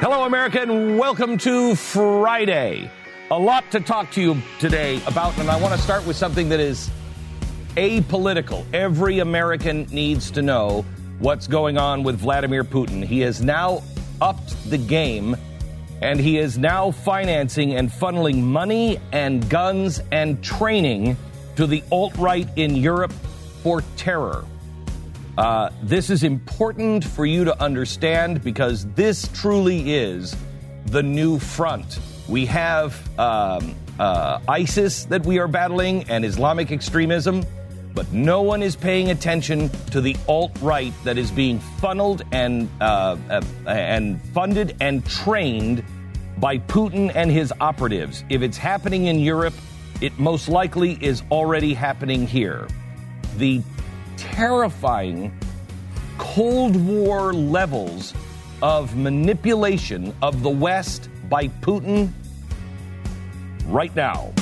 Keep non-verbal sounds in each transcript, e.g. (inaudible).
Hello, America, and welcome to Friday. A lot to talk to you today about, and I want to start with something that is apolitical. Every American needs to know what's going on with Vladimir Putin. He has now upped the game, and he is now financing and funneling money and guns and training to the alt right in Europe for terror. Uh, this is important for you to understand because this truly is the new front. We have um, uh, ISIS that we are battling and Islamic extremism, but no one is paying attention to the alt right that is being funneled and uh, uh, and funded and trained by Putin and his operatives. If it's happening in Europe, it most likely is already happening here. The terrifying Cold War levels of manipulation of the West by Putin right now.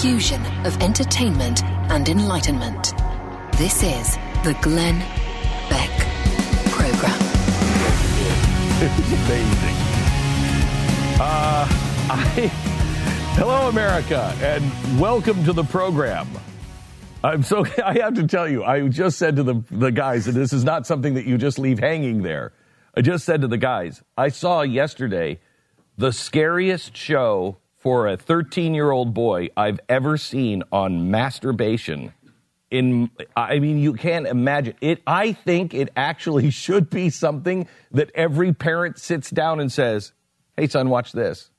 Fusion of entertainment and enlightenment. This is the Glenn Beck Program. amazing. Uh, I, hello, America, and welcome to the program. I'm so (laughs) I have to tell you, I just said to the the guys, and this is not something that you just leave hanging there. I just said to the guys, I saw yesterday the scariest show for a 13 year old boy I've ever seen on masturbation. In, I mean, you can't imagine it. I think it actually (laughs) should be something that every parent sits down and says, "Hey, son, watch this."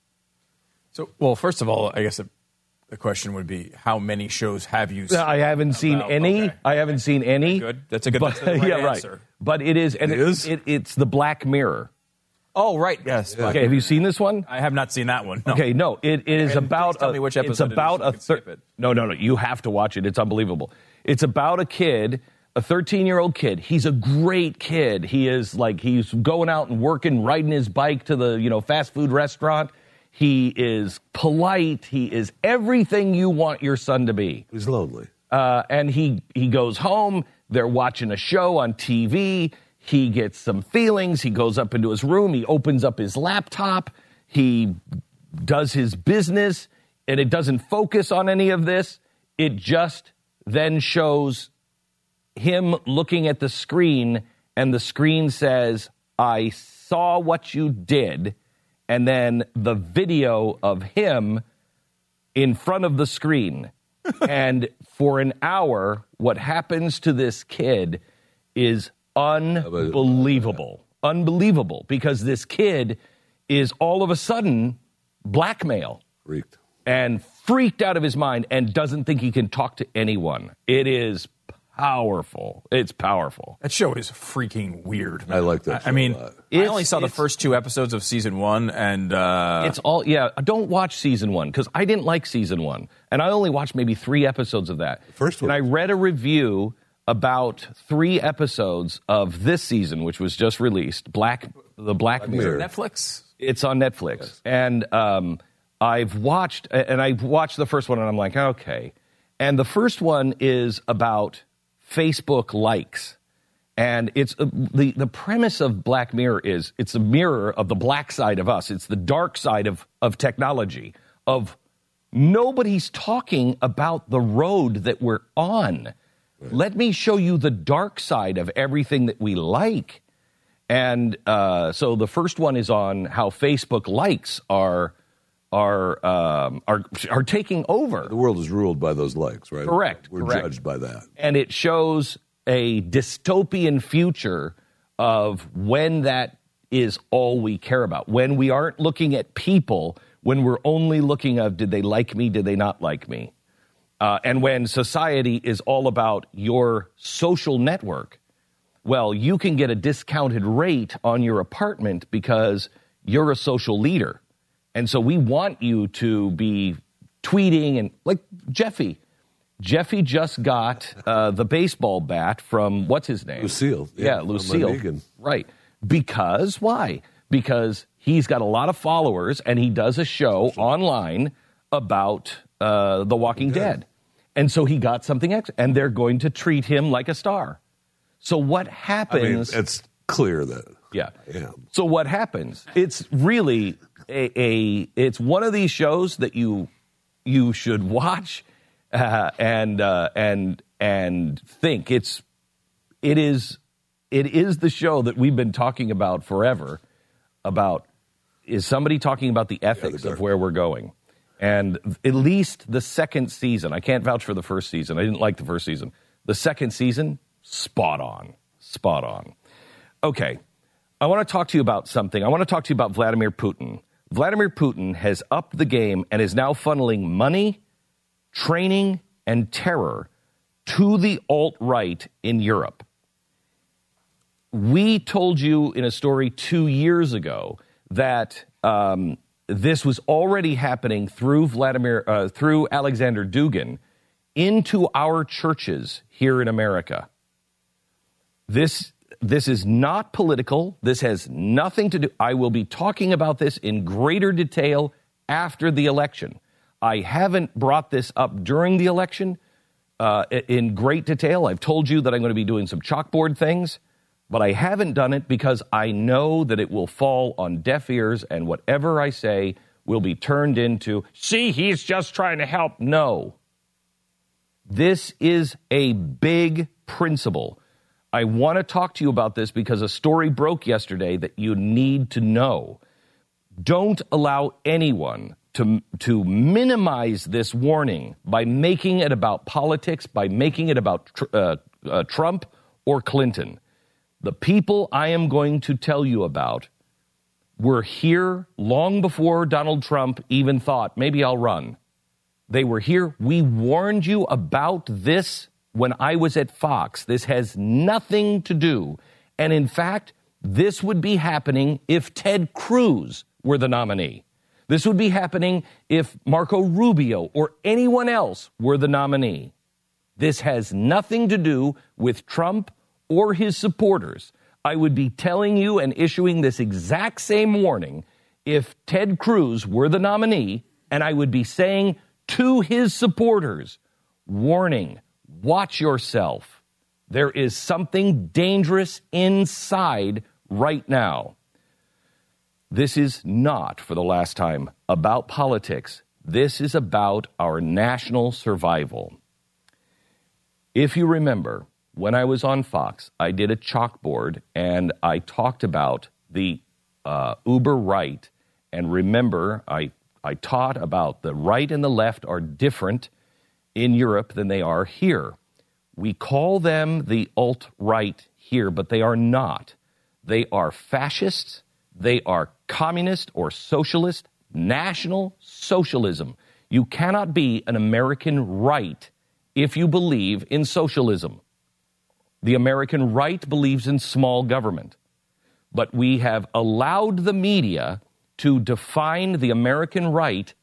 So, well, first of all, I guess the, the question would be, how many shows have you? seen I haven't seen about- any. okay. I haven't seen any. Good. That's a good- But, that's (laughs) right yeah, right. But it is, and It it, is? It, it's the Black Mirror. Oh, right. Yes. Okay, have you seen this one? I have not seen that one. no. Okay, no, it, it is And about. tell a, me which it's episode it is about so I a can thir- it. No, no, no. You have to watch it. It's unbelievable. It's about a kid, a 13 year old kid. He's a great kid. He is like he's going out and working, riding his bike to the you know fast food restaurant. He is polite. He is everything you want your son to be. He's lonely. Uh, and he he goes home. They're watching a show on TV. He gets some feelings. He goes up into his room. He opens up his laptop. He does his business, and it doesn't focus on any of this. It just then shows him looking at the screen, and the screen says, I saw what you did. And then the video of him in front of the screen. (laughs) and for an hour, what happens to this kid is unbelievable. Unbelievable. Because this kid is all of a sudden blackmail Freaked. and freaked out of his mind and doesn't think he can talk to anyone. It is powerful. It's powerful. That show is freaking weird. I like that I, show I mean, a lot. I only saw the first two episodes of season one, and uh, It's all yeah. Don't watch season one because I didn't like season one, and I only watched maybe three episodes of that. first one and I read a review about three episodes of this season, which was just released. Black, the Black Mirror. Netflix. It's on Netflix, and um, I've watched, and I watched the first one, and I'm like, okay. And the first one is about Facebook likes, and it's uh, the the premise of Black Mirror is it's a mirror of the black side of us. It's the dark side of of technology. Of nobody's talking about the road that we're on. Let me show you the dark side of everything that we like. And uh, so the first one is on how Facebook likes are are um, are are taking over. The world is ruled by those likes, right? Correct, We're correct. judged by that. and it shows a dystopian future of when that is all we care about. When we aren't looking at people, when we're only looking at did they like me, did they not like me? Uh, and when society is all about your social network, well, you can get a discounted rate on your apartment because you're a social leader. And so we want you to be tweeting and like Jeffy. Jeffy just got uh, the baseball bat from what's his name? Lucille. Yeah, Yeah, from Lucille. Right. Because why? Because he's got a lot of followers and he does a show online about uh, The Walking Dead. And so he got something extra, and they're going to treat him like a star. So what happens? I mean, it's clear that Yeah. Yeah. So what happens? It's really a, a it's one of these shows that you you should watch (laughs) uh, and uh, and and think it's it is it is the show that we've been talking about forever about is somebody talking about the ethics of where we're going and at least the second season i can't vouch for the first season i didn't like the first season the second season spot on spot on okay I want to talk to you about something. I want to talk to you about Vladimir Putin. Vladimir Putin has upped the game and is now funneling money, training, and terror to the alt right in Europe. We told you in a story two years ago that um, this was already happening through Vladimir, uh, through Alexander Dugin, into our churches here in America. This this is not political. This has nothing to do. I will be talking about this in greater detail after the election. I haven't brought this up during the election uh, in great detail. I've told you that I'm going to be doing some chalkboard things, but I haven't done it because I know that it will fall on deaf ears, and whatever I say will be turned into, see, he's just trying to help. No. This is a big principle. I want to talk to you about this because a story broke yesterday that you need to know. Don't allow anyone to, to minimize this warning by making it about politics, by making it about tr- uh, uh, Trump or Clinton. The people I am going to tell you about were here long before Donald Trump even thought, maybe I'll run. They were here. We warned you about this when I was at Fox. This has nothing to do. And in fact, this would be happening if Ted Cruz were the nominee. This would be happening if Marco Rubio or anyone else were the nominee. This has nothing to do with Trump or his supporters. I would be telling you and issuing this exact same warning if Ted Cruz were the nominee, and I would be saying to his supporters, warning, watch yourself. There is something dangerous inside right now. This is not, for the last time, about politics. This is about our national survival. If you remember, when I was on Fox, I did a chalkboard and I talked about the uh, uber right. And remember, I, I taught about the right and the left are different in Europe than they are here. We call them the alt right here, but they are not. They are fascists, they are communist or socialist, national socialism. You cannot be an American right if you believe in socialism. The American right believes in small government. But we have allowed the media to define the American right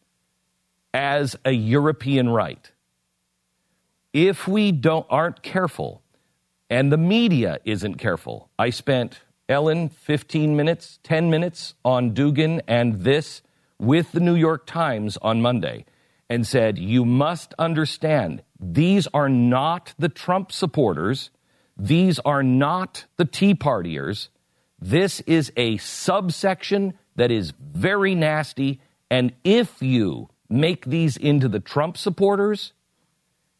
as a European right. If we don't aren't careful and the media isn't careful. I spent Ellen 15 minutes, 10 minutes on Dugin and this with the New York Times on Monday and said, You must understand, these are not the Trump supporters. These are not the Tea Partiers. This is a subsection that is very nasty. And if you make these into the Trump supporters,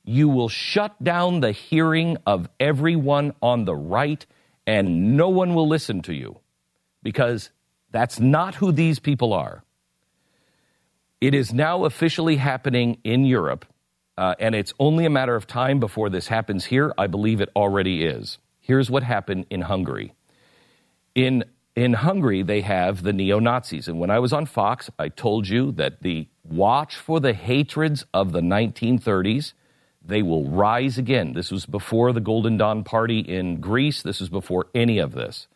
you will shut down the hearing of everyone on the right, and no one will listen to you because that's not who these people are. It is now officially happening in Europe. Uh, and it's only a matter of time before this happens here. I believe it already is. Here's what happened in Hungary. In in Hungary, they have the neo Nazis. And when I was on Fox, I told you that the watch for the hatreds of the 1930s, they will rise again. This was before the Golden Dawn Party in Greece. This was before any of this.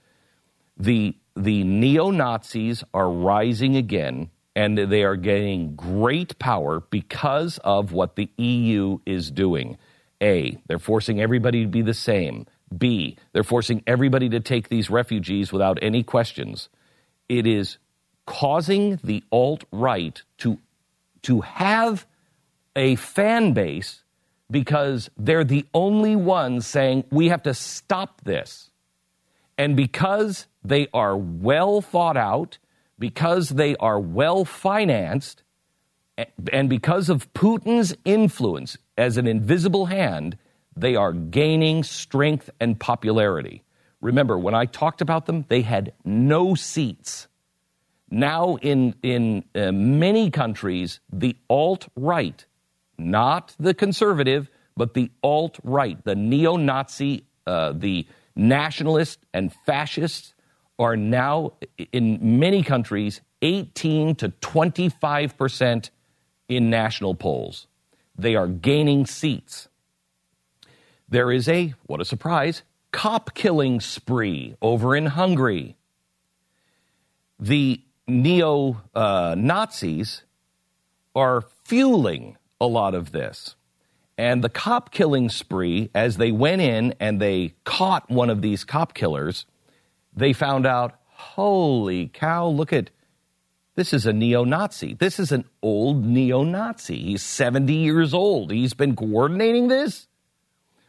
The, the neo Nazis are rising again, and they are gaining great power because of what the EU is doing. A, they're forcing everybody to be the same. B, they're forcing everybody to take these refugees without any questions. It is causing the alt right to, to have a fan base because they're the only ones saying we have to stop this. And because they are well thought out, because they are well financed, and because of Putin's influence as an invisible hand, they are gaining strength and popularity. Remember, when I talked about them, they had no seats. Now, in, in uh, many countries, the alt right, not the conservative, but the alt right, the neo Nazi, uh, the nationalist and fascists, are now in many countries 18 to 25 percent in national polls. They are gaining seats there is a, what a surprise, cop killing spree over in Hungary. The neo uh, Nazis are fueling a lot of this. And the cop killing spree, as they went in and they caught one of these cop killers, they found out, holy cow, look at this is a neo Nazi. This is an old neo Nazi. He's 70 years old. He's been coordinating this.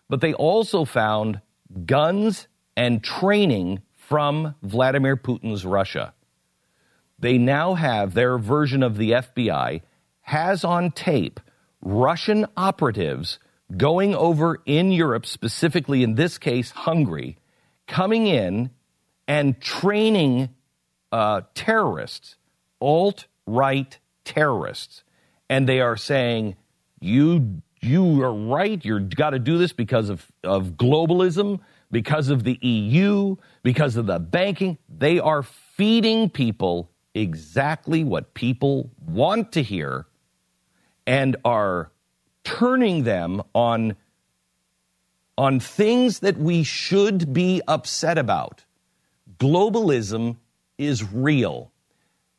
But they also found guns and training from Vladimir Putin's Russia. They now have their version of the FBI has on tape Russian operatives going over in Europe, specifically in this case, Hungary, coming in and training uh, terrorists, alt right terrorists. And they are saying, you you are right. You've got to do this because of, of globalism, because of the EU, because of the banking. They are feeding people exactly what people want to hear and are turning them on, on things that we should be upset about. Globalism is real.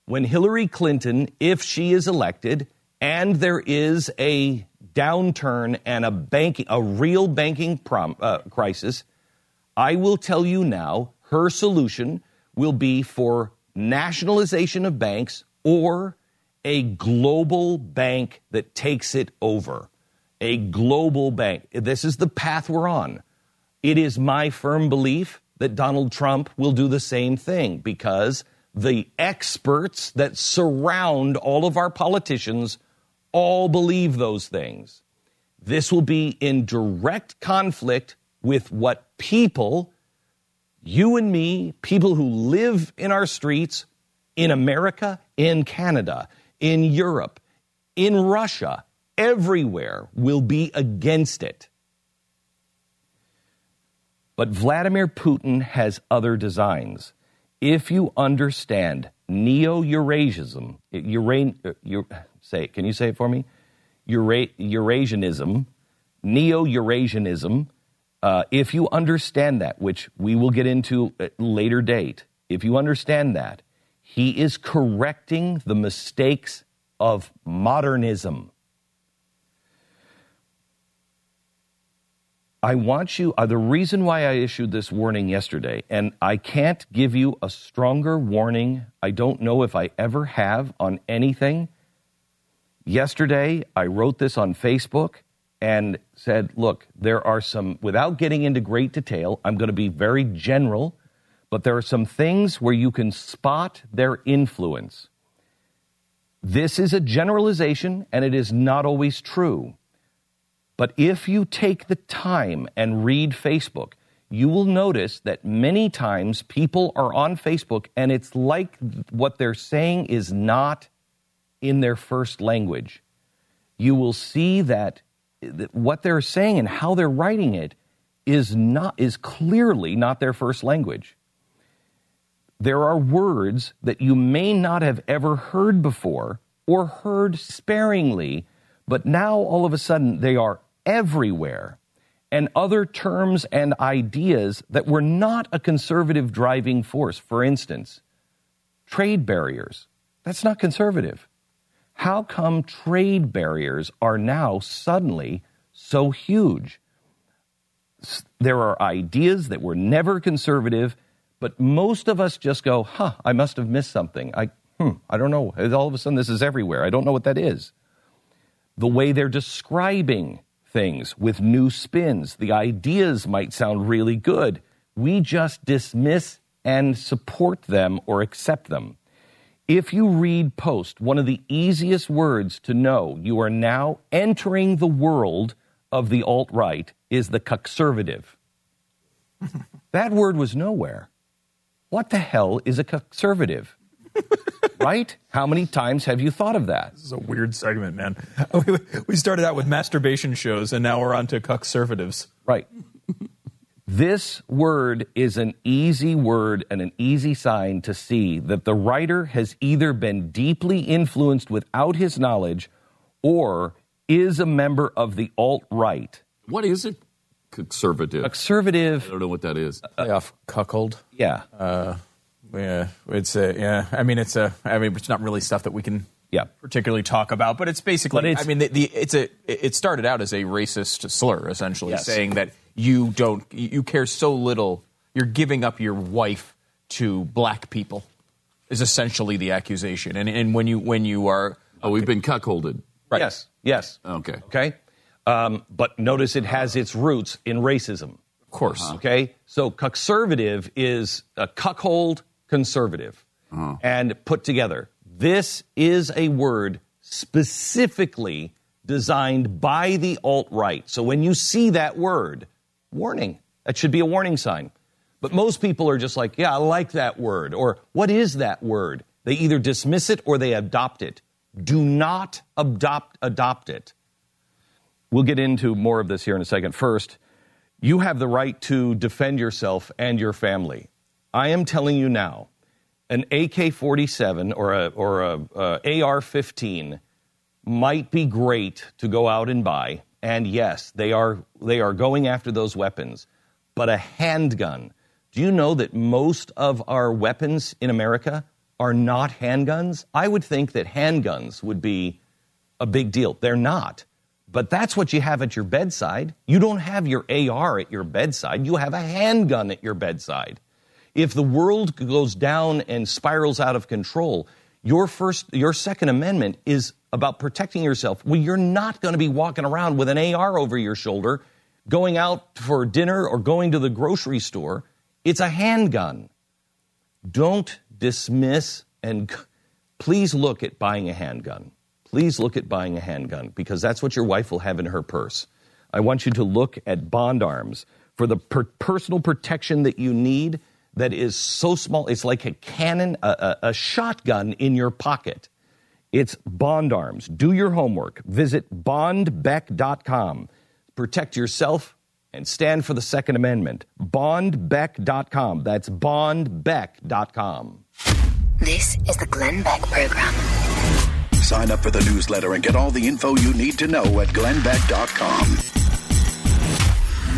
When Hillary Clinton, if she is elected, and there is a downturn and a banking, a real banking prom, uh, crisis, I will tell you now, her solution will be for nationalization of banks or a global bank that takes it over. A global bank. This is the path we're on. It is my firm belief that Donald Trump will do the same thing because the experts that surround all of our politicians all believe those things. This will be in direct conflict with what people, you and me, people who live in our streets in America, in Canada, in Europe, in Russia, everywhere will be against it. But Vladimir Putin has other designs. If you understand neo Eurasianism, Uran, say it. Can you say it for me? Eura- Eurasianism, neo Eurasianism. Uh, if you understand that, which we will get into at later date, if you understand that, he is correcting the mistakes of modernism. I want you, uh, the reason why I issued this warning yesterday, and I can't give you a stronger warning, I don't know if I ever have on anything. Yesterday, I wrote this on Facebook and said, look, there are some, without getting into great detail, I'm going to be very general, but there are some things where you can spot their influence. This is a generalization and it is not always true. But if you take the time and read Facebook, you will notice that many times people are on Facebook and it's like what they're saying is not in their first language. You will see that what they're saying and how they're writing it is not is clearly not their first language. There are words that you may not have ever heard before or heard sparingly, but now all of a sudden they are everywhere. And other terms and ideas that were not a conservative driving force. For instance, trade barriers. That's not conservative. How come trade barriers are now suddenly so huge? There are ideas that were never conservative, but most of us just go, huh, I must have missed something. I, hmm, I don't know. All of a sudden, this is everywhere. I don't know what that is. The way they're describing things with new spins, the ideas might sound really good. We just dismiss and support them or accept them. If you read Post, one of the easiest words to know you are now entering the world of the alt right is the cuckservative. (laughs) that word was nowhere. What the hell is a cuckservative? (laughs) right? How many times have you thought of that? This is a weird segment, man. (laughs) We- We started out with masturbation shows, and now we're on to cuckservatives. Right. This word is an easy word and an easy sign to see that the writer has either been deeply influenced without his knowledge or is a member of the alt right. What is it? conservative? Cuckservative. I don't know what that is. Playoff cuckold. yeah. Uh, Yeah, it's a yeah. I mean, it's a. I mean, it's not really stuff that we can Yeah. particularly talk about, but it's basically. But it's- I mean, the, the it's a. It started out as a racist slur, essentially Yes. saying that you don't you care so little, you're giving up your wife to black people, is essentially the accusation. And and when you when you are Oh, we've been cuckolded. Right. Yes, yes. Okay. Okay. Um, but notice it has its roots in racism. of course Okay, so cuckservative is a cuckold conservative, uh-huh. and put together. This is a word specifically designed by the alt right. So when you see that word, warning. That should be a warning sign. But most people are just like, yeah, I like that word, or what is that word? They either dismiss it or they adopt it. Do not adopt adopt it. We'll get into more of this here in a second. First, you have the right to defend yourself and your family. I am telling you now, an AK 47 or a, or a, a AR 15 might be great to go out and buy. And yes, they are, they are going after those weapons. But a handgun, do you know that most of our weapons in America are not handguns? I would think that handguns would be a big deal. They're not. But that's what you have at your bedside. You don't have your AR at your bedside, you have a handgun at your bedside. If the world goes down and spirals out of control, your first your second amendment is about protecting yourself. Well, you're not going to be walking around with an AR over your shoulder going out for dinner or going to the grocery store. It's a handgun don't dismiss and please look at buying a handgun. Please look at buying a handgun because that's what your wife will have in her purse. I want you to look at Bond Arms for the per- personal protection that you need that is so small. It's like a cannon, a, a, a shotgun in your pocket. It's Bond Arms. Do your homework. Visit bondbeck.com. Protect yourself and stand for the Second Amendment. Bondbeck.com. That's bondbeck.com. This is the Glenn Beck Program. Sign up for the newsletter and get all the info you need to know at glennbeck.com.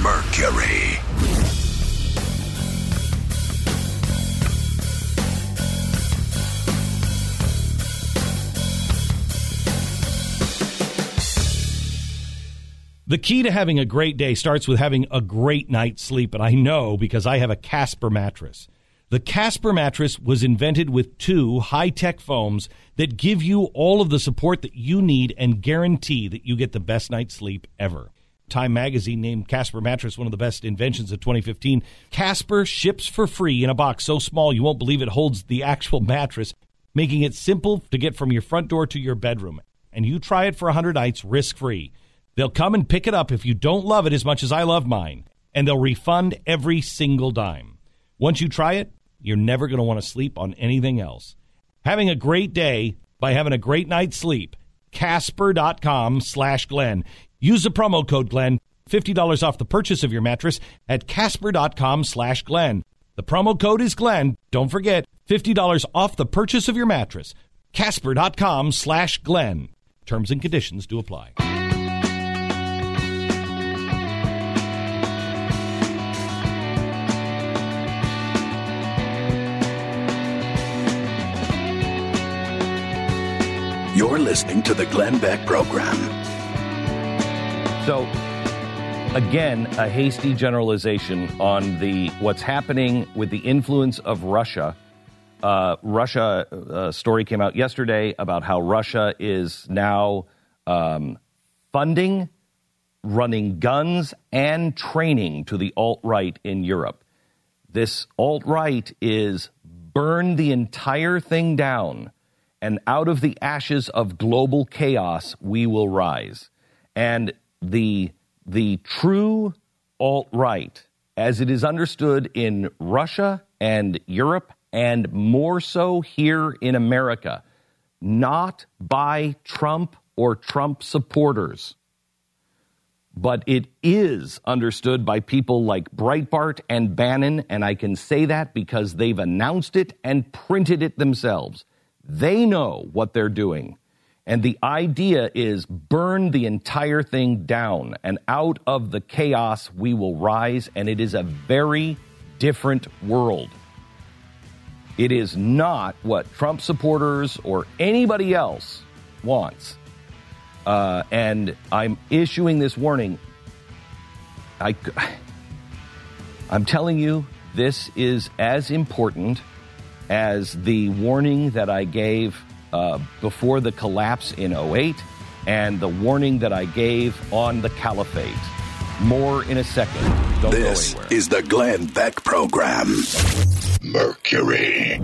Mercury. The key to having a great day starts with having a great night's sleep, and I know because I have a Casper mattress. The Casper mattress was invented with two high tech foams that give you all of the support that you need and guarantee that you get the best night's sleep ever. Time magazine named Casper mattress one of the best inventions of 2015. Casper ships for free in a box so small you won't believe it holds the actual mattress, making it simple to get from your front door to your bedroom. And you try it for 100 nights risk free. They'll come and pick it up if you don't love it as much as I love mine, and they'll refund every single dime. Once you try it, you're never going to want to sleep on anything else. Having a great day by having a great night's sleep. Casper.com slash Glenn. Use the promo code Glenn, $50 off the purchase of your mattress at casper.com slash Glenn. The promo code is Glenn. Don't forget, $50 off the purchase of your mattress. Casper.com slash Glenn. Terms and conditions do apply. You're listening to the Glenn Beck Program. So, again, a hasty generalization on the what's happening with the influence of Russia. Uh, Russia uh, story came out yesterday about how Russia is now um, funding, running guns, and training to the alt right in Europe. This alt right is burn the entire thing down, and out of the ashes of global chaos, we will rise. And the the true alt right, as it is understood in Russia and Europe, and more so here in America, not by Trump or Trump supporters, but it is understood by people like Breitbart and Bannon, and I can say that because they've announced it and printed it themselves. They know what they're doing. And the idea is burn the entire thing down, and out of the chaos we will rise, and it is a very different world. It is not what Trump supporters or anybody else wants. Uh, and I'm issuing this warning. I, (sighs) I'm telling you, this is as important as the warning that I gave uh, before the collapse in 08 and the warning that I gave on the caliphate. More in a second. Don't This go anywhere. is the Glenn Beck Program. Mercury.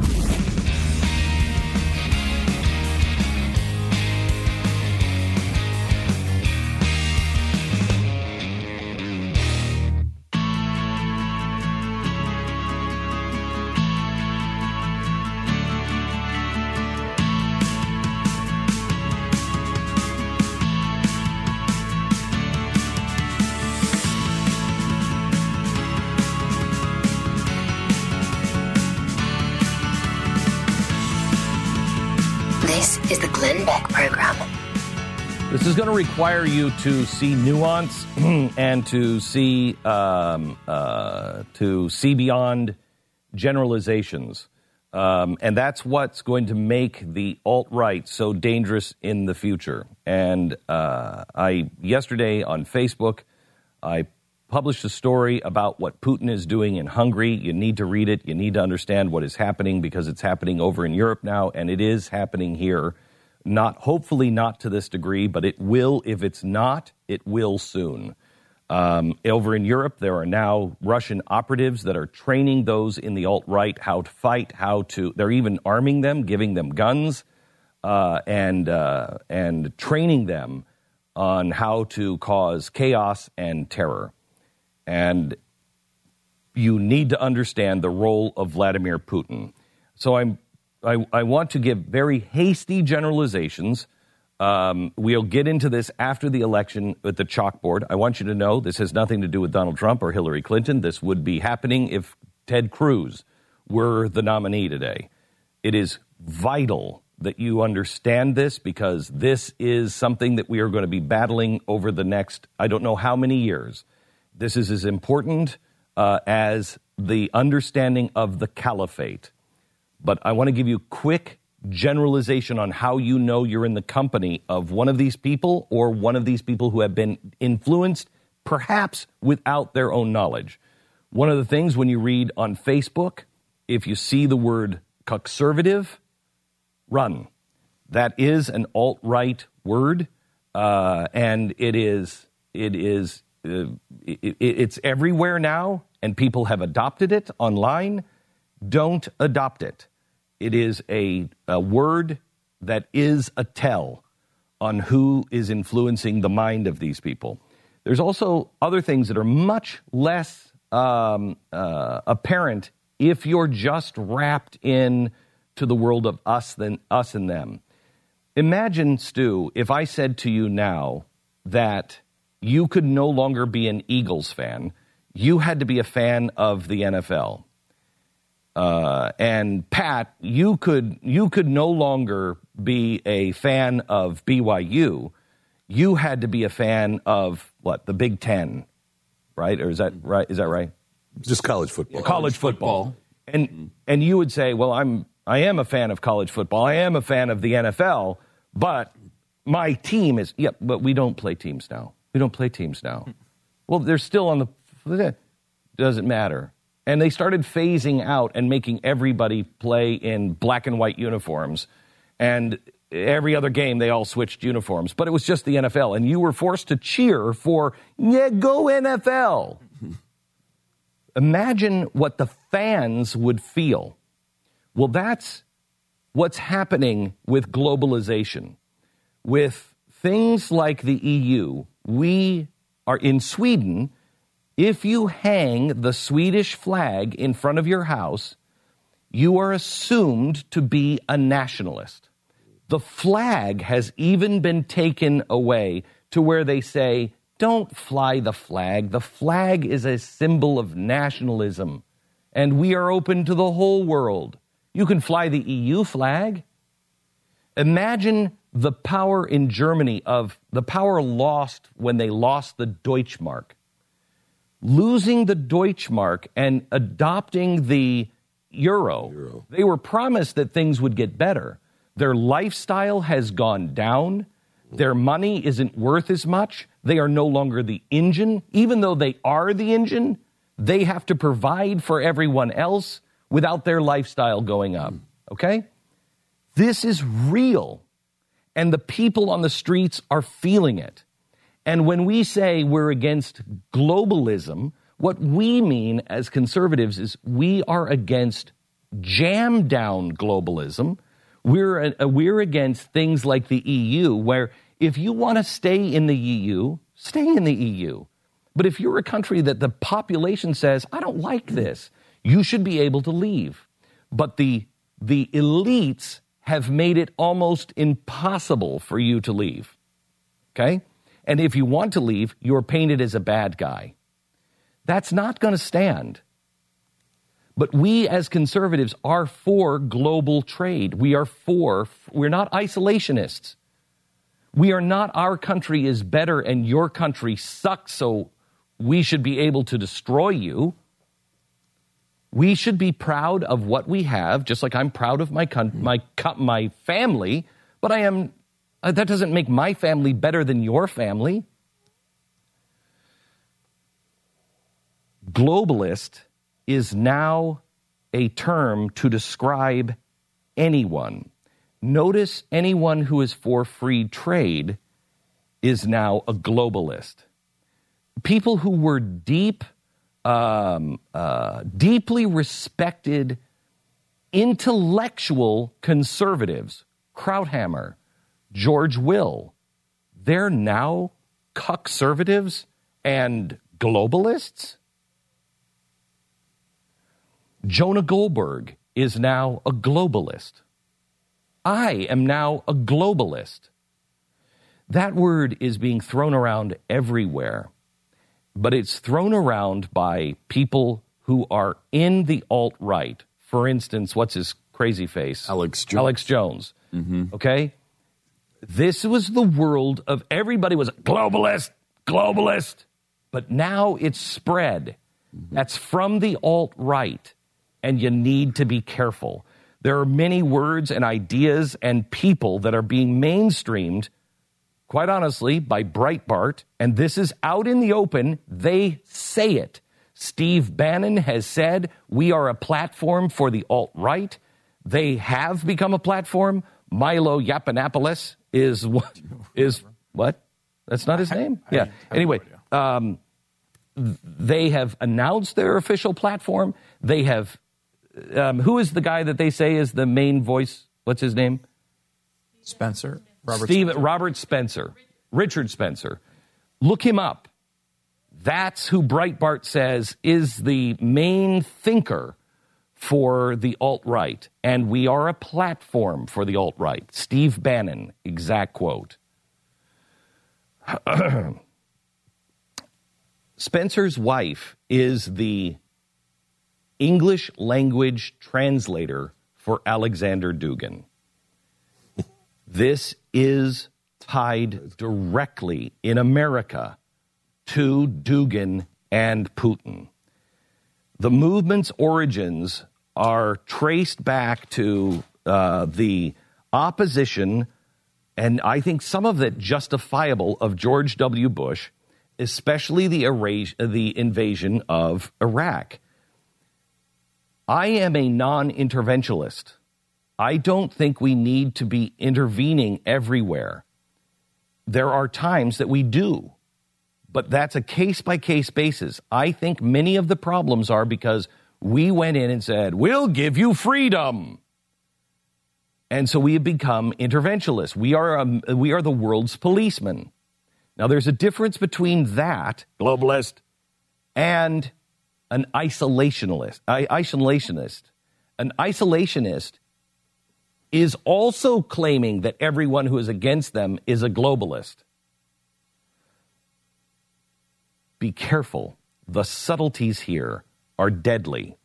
Program. This is going to require you to see nuance (clears throat) and to see um, uh, to see beyond generalizations, um, and that's what's going to make the alt right so dangerous in the future. And uh, I yesterday on Facebook, I published a story about what Putin is doing in Hungary. You need to read it. You need to understand what is happening because it's happening over in Europe now, and it is happening here. Not hopefully not to this degree, but it will. If it's not, it will soon. Um, over in Europe, there are now Russian operatives that are training those in the alt right how to fight, how to. They're even arming them, giving them guns, uh, and uh, and training them on how to cause chaos and terror. And you need to understand the role of Vladimir Putin. So I'm, I, I want to give very hasty generalizations. Um, we'll get into this after the election at the chalkboard. I want you to know this has nothing to do with Donald Trump or Hillary Clinton. This would be happening if Ted Cruz were the nominee today. It is vital that you understand this because this is something that we are going to be battling over the next, I don't know how many years. This is as important uh, as the understanding of the caliphate. But I want to give you a quick generalization on how you know you're in the company of one of these people or one of these people who have been influenced, perhaps without their own knowledge. One of the things when you read on Facebook, if you see the word cuckservative, run. That is an alt right word, uh, and it is it is uh, it, it's everywhere now, and people have adopted it online. Don't adopt it. It is a, a word that is a tell on who is influencing the mind of these people. There's also other things that are much less um, uh, apparent if you're just wrapped in to the world of us than us and them. Imagine, Stu, if I said to you now that you could no longer be an Eagles fan. You had to be a fan of the NFL. Uh, and Pat, you could you could no longer be a fan of BYU. You had to be a fan of what the Big Ten, right? Or is that right? Is that right? Just college football. college football. And and you would say, well, I'm I am a fan of college football. I am a fan of the NFL, but my team is yeah, but we don't play teams now. We don't play teams now. Well, they're still on the doesn't matter. And they started phasing out and making everybody play in black and white uniforms. And every other game they all switched uniforms, but it was just the NFL and you were forced to cheer for yeah, go NFL. Imagine what the fans would feel. Well, that's what's happening with globalization. With things like the EU, we are in Sweden. If you hang the Swedish flag in front of your house, you are assumed to be a nationalist. The flag has even been taken away to where they say, don't fly the flag. The flag is a symbol of nationalism, and we are open to the whole world. You can fly the EU flag. Imagine the power in Germany of the power lost when they lost the Deutschmark. Losing the Deutschmark and adopting the euro, they were promised that things would get better. Their lifestyle has gone down. Their money isn't worth as much. They are no longer the engine. Even though they are the engine, they have to provide for everyone else without their lifestyle going up. Okay? This is real. And the people on the streets are feeling it. And when we say we're against globalism, what we mean as conservatives is we are against jam down globalism. We're, uh, we're against things like the EU, where if you want to stay in the EU, stay in the EU. But if you're a country that the population says, I don't like this, you should be able to leave. But the, the elites have made it almost impossible for you to leave. Okay? And if you want to leave, you're painted as a bad guy. That's not going to stand. But we as conservatives are for global trade. We are for, we're not isolationists. We are not, our country is better and your country sucks, so we should be able to destroy you. We should be proud of what we have, just like I'm proud of my, con- my, my family, but I am, uh, that doesn't make my family better than your family. Globalist is now a term to describe anyone. Notice anyone who is for free trade is now a globalist. People who were deep, um, uh, deeply respected intellectual conservatives, Krauthammer, George Will, they're now conservatives and globalists? Jonah Goldberg is now a globalist. I am now a globalist. That word is being thrown around everywhere, but it's thrown around by people who are in the alt right. For instance, what's his crazy face? Alex Jones. Alex Jones. Mm-hmm. Okay? This was the world of everybody was globalist, globalist, but now it's spread. That's from the alt right, and you need to be careful. There are many words and ideas and people that are being mainstreamed, quite honestly, by Breitbart, and this is out in the open. They say it. Steve Bannon has said we are a platform for the alt right. They have become a platform. Milo Yiannopoulos is what is what? That's not his name. Yeah. Anyway, um, they have announced their official platform. They have. Um, who is the guy that they say is the main voice? What's his name? Spencer, Robert Steve, Spencer. Robert Spencer, Richard Spencer. Look him up. That's who Breitbart says is the main thinker for the alt right, and we are a platform for the alt right. Steve Bannon, exact quote. (clears throat) Spencer's wife is the English language translator for Alexander Dugin. This is tied directly in America to Dugin and Putin. The movement's origins are traced back to uh, the opposition, and I think some of it justifiable, of George W. Bush, especially the, erase, the invasion of Iraq. I am a non interventionist. I don't think we need to be intervening everywhere. There are times that we do, but that's a case by case basis. I think many of the problems are because we went in and said, We'll give you freedom. And so we have become interventionists. We are, um, we are the world's policemen. Now, there's a difference between that, globalist, and an isolationist. I, isolationist. An isolationist is also claiming that everyone who is against them is a globalist. Be careful. The subtleties here are deadly.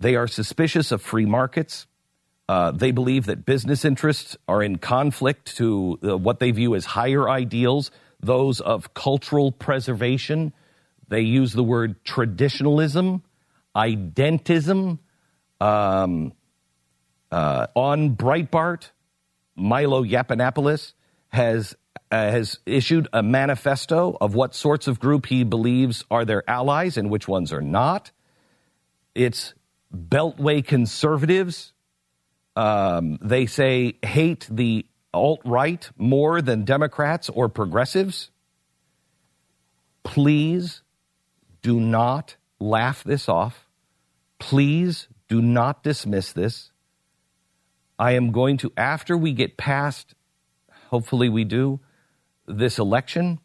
They are suspicious of free markets. Uh, they believe that business interests are in conflict to uh, what they view as higher ideals, those of cultural preservation. They use the word traditionalism, identism. Um, uh, on Breitbart, Milo Yiannopoulos has uh, has issued a manifesto of what sorts of group he believes are their allies and which ones are not. It's Beltway conservatives. Um, they say hate the alt right more than Democrats or progressives. Please do not laugh this off. Please do not dismiss this. I am going to, after we get past, hopefully we do, this election,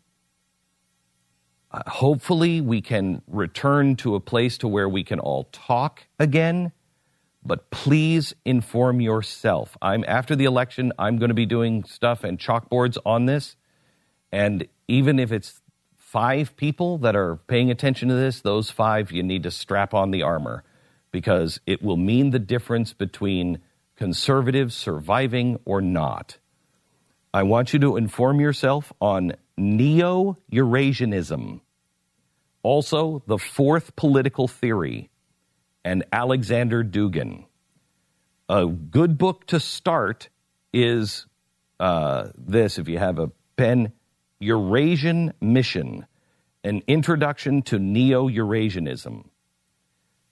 uh, hopefully we can return to a place to where we can all talk again. But please inform yourself. I'm after the election. I'm going to be doing stuff and chalkboards on this, and even if it's five people that are paying attention to this, those five you need to strap on the armor because it will mean the difference between conservatives surviving or not. I want you to inform yourself on neo Eurasianism, also the fourth political theory, and Alexander Dugin. A good book to start is uh, this, if you have a pen Eurasian Mission An Introduction to Neo Eurasianism.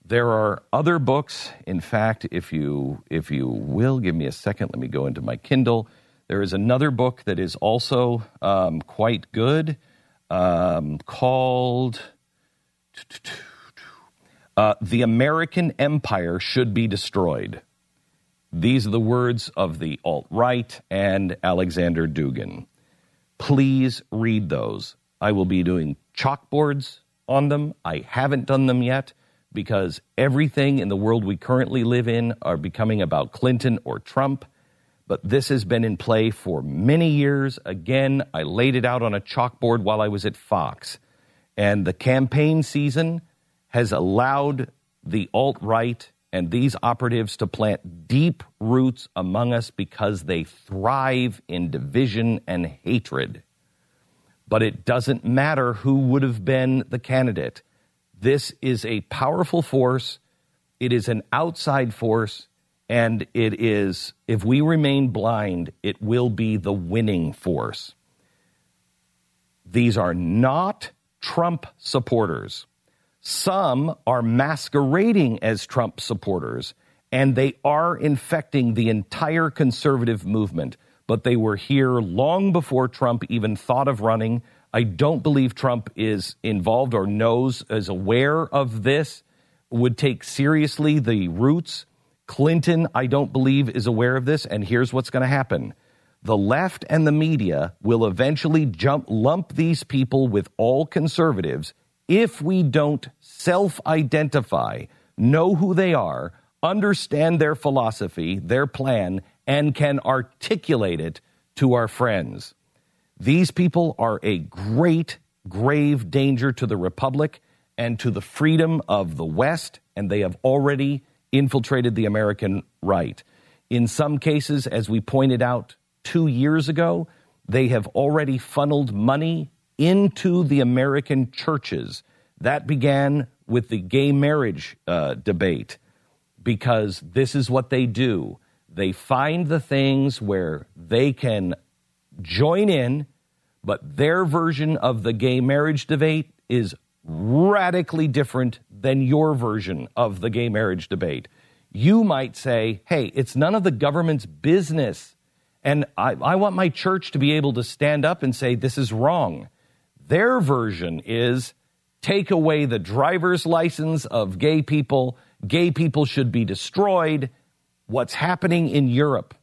There are other books. In fact, if you if you will give me a second, let me go into my Kindle. There is another book that is also um, quite good um, called uh, "The American Empire Should Be Destroyed." These are the words of the alt right and Alexander Dugin. Please read those. I will be doing chalkboards on them. I haven't done them yet because everything in the world we currently live in are becoming about Clinton or Trump. But this has been in play for many years. Again, I laid it out on a chalkboard while I was at Fox. And the campaign season has allowed the alt right and these operatives to plant deep roots among us because they thrive in division and hatred. But it doesn't matter who would have been the candidate. This is a powerful force. It is an outside force. And it is, if we remain blind, it will be the winning force. These are not Trump supporters. Some are masquerading as Trump supporters, and they are infecting the entire conservative movement. But they were here long before Trump even thought of running. I don't believe Trump is involved or knows, is aware of this, would take seriously the roots. Clinton, I don't believe, is aware of this. And here's what's going to happen the left and the media will eventually jump, lump these people with all conservatives if we don't self identify, know who they are, understand their philosophy, their plan, and can articulate it to our friends. These people are a great, grave danger to the republic and to the freedom of the West, and they have already infiltrated the American right. In some cases, as we pointed out two years ago, they have already funneled money into the American churches. That began with the gay marriage uh, debate because this is what they do. They find the things where they can join in, but their version of the gay marriage debate is radically different than your version of the gay marriage debate. You might say, hey, it's none of the government's business. And I, I want my church to be able to stand up and say, this is wrong. Their version is take away the driver's license of gay people. Gay people should be destroyed. What's happening in Europe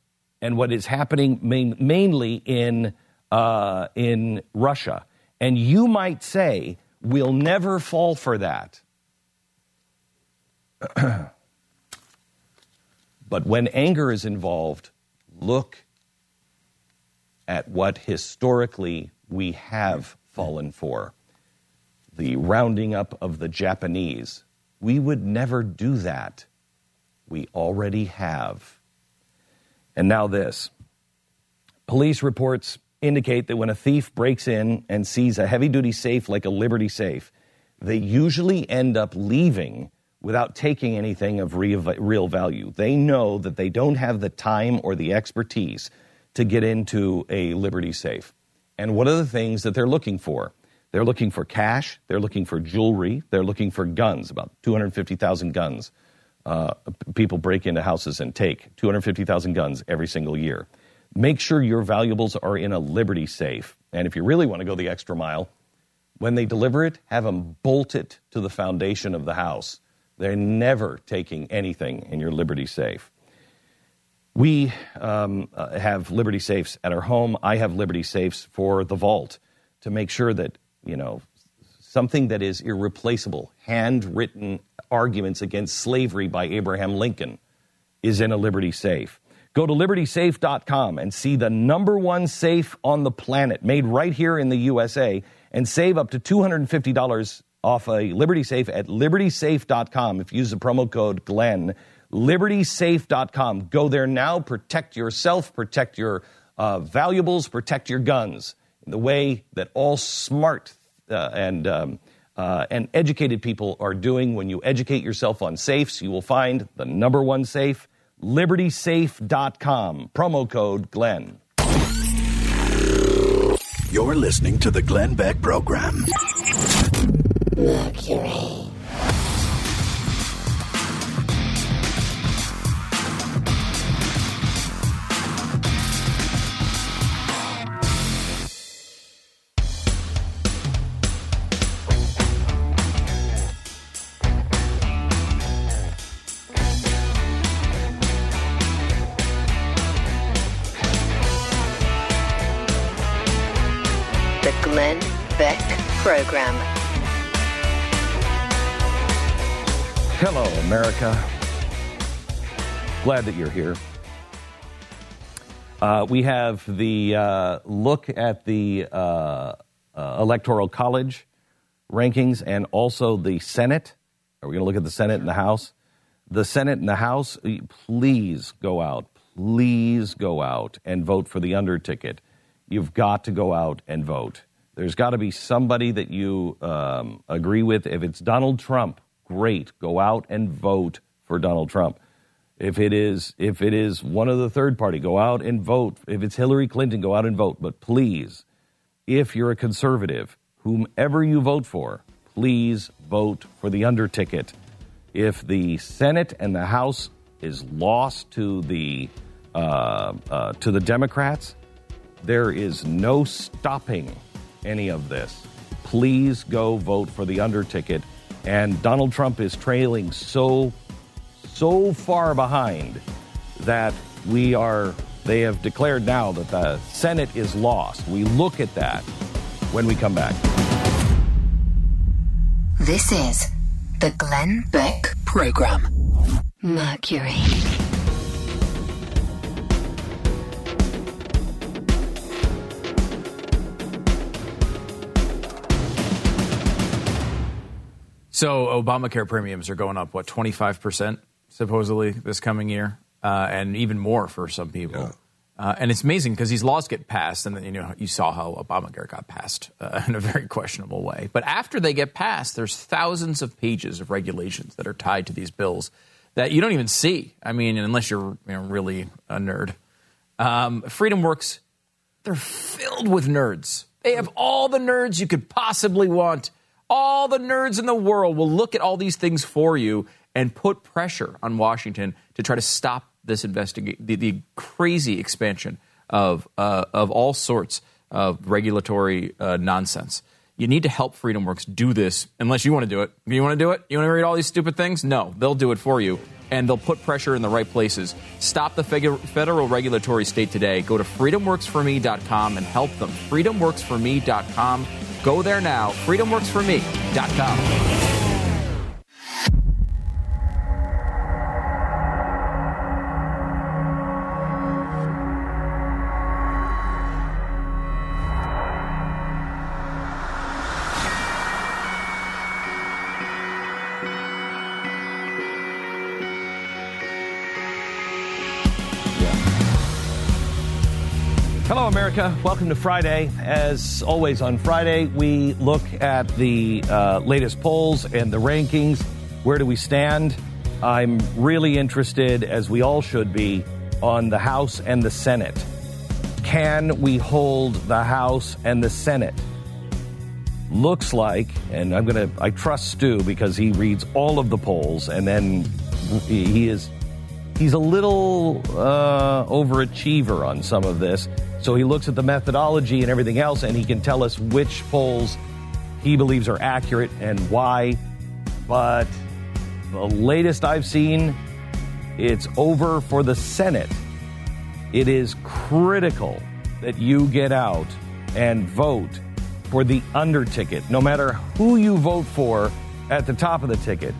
and what is happening main, mainly in, uh, in Russia. And you might say, we'll never fall for that. (clears throat) but when anger is involved, look at what historically we have fallen for the rounding up of the Japanese. We would never do that. We already have. And now, this police reports indicate that when a thief breaks in and sees a heavy duty safe like a Liberty safe, they usually end up leaving without taking anything of real, value. They know that they don't have the time or the expertise to get into a Liberty safe. And what are the things that they're looking for? They're looking for cash, they're looking for jewelry, they're looking for guns, about 250,000 guns. Uh, people break into houses and take 250,000 guns every single year. Make sure your valuables are in a Liberty safe. And if you really want to go the extra mile, when they deliver it, have them bolt it to the foundation of the house. They're never taking anything in your Liberty safe. We um, uh, have Liberty safes at our home. I have Liberty safes for the vault to make sure that, you know, something that is irreplaceable, handwritten arguments against slavery by Abraham Lincoln is in a Liberty safe. Go to libertysafe.com and see the number one safe on the planet made right here in the USA and save up to $250 off a Liberty Safe at libertysafe.com if you use the promo code GLENN. Libertysafe.com. Go there now. Protect yourself, protect your uh, valuables, protect your guns in the way that all smart uh, and um, uh, and educated people are doing. When you educate yourself on safes, you will find the number one safe, libertysafe.com. Promo code GLENN. You're listening to the Glenn Beck Program. Mercury. America. Glad that you're here. Uh, we have the uh, look at the uh, uh, Electoral College rankings and also the Senate. Are we going to look at the Senate and the House? The Senate and the House, please go out. Please go out and vote for the under ticket. You've got to go out and vote. There's got to be somebody that you um, agree with. If it's Donald Trump, great. Go out and vote for Donald Trump. If it is if it is one of the third party, go out and vote. If it's Hillary Clinton, go out and vote. But please, if you're a conservative, whomever you vote for, please vote for the under ticket. If the Senate and the House is lost to the uh, uh, to the Democrats, there is no stopping any of this. Please go vote for the under ticket. And Donald Trump is trailing so, so far behind that we are, they have declared now that the Senate is lost. We look at that when we come back. This is the Glenn Beck Program. Mercury. So Obamacare premiums are going up what twenty five percent supposedly this coming year, uh, and even more for some people. Uh, and it's amazing because these laws get passed, and then, you know you saw how Obamacare got passed uh, (laughs) in a very questionable way. But after they get passed, there's thousands of pages of regulations that are tied to these bills that you don't even see. I mean, unless you're you know, really a nerd. Um, Freedom Works, they're filled with nerds. They have all the nerds you could possibly want. All the nerds in the world will look at all these things for you and put pressure on Washington to try to stop this investigation, the, the crazy expansion of uh, of all sorts of regulatory uh, nonsense. You need to help FreedomWorks do this, unless you want to do it. You want to do it? You want to read all these stupid things? No, they'll do it for you, and they'll put pressure in the right places. Stop the federal regulatory state today. Go to freedomworksforme.com and help them. Freedomworksforme.com. Go there now. Freedomworksforme.com. Hello, America. Welcome to Friday. As always, on Friday, we look at the uh, latest polls and the rankings. Where do we stand? I'm really interested, as we all should be, on the House and the Senate. Can we hold the House and the Senate? Looks like, and I'm going to, I trust Stu because he reads all of the polls and then he is he's a little uh, overachiever on some of this. So he looks at the methodology and everything else, and he can tell us which polls he believes are accurate and why. But the latest I've seen, it's over for the Senate. It is critical that you get out and vote for the under ticket. No matter who you vote for at the top of the ticket,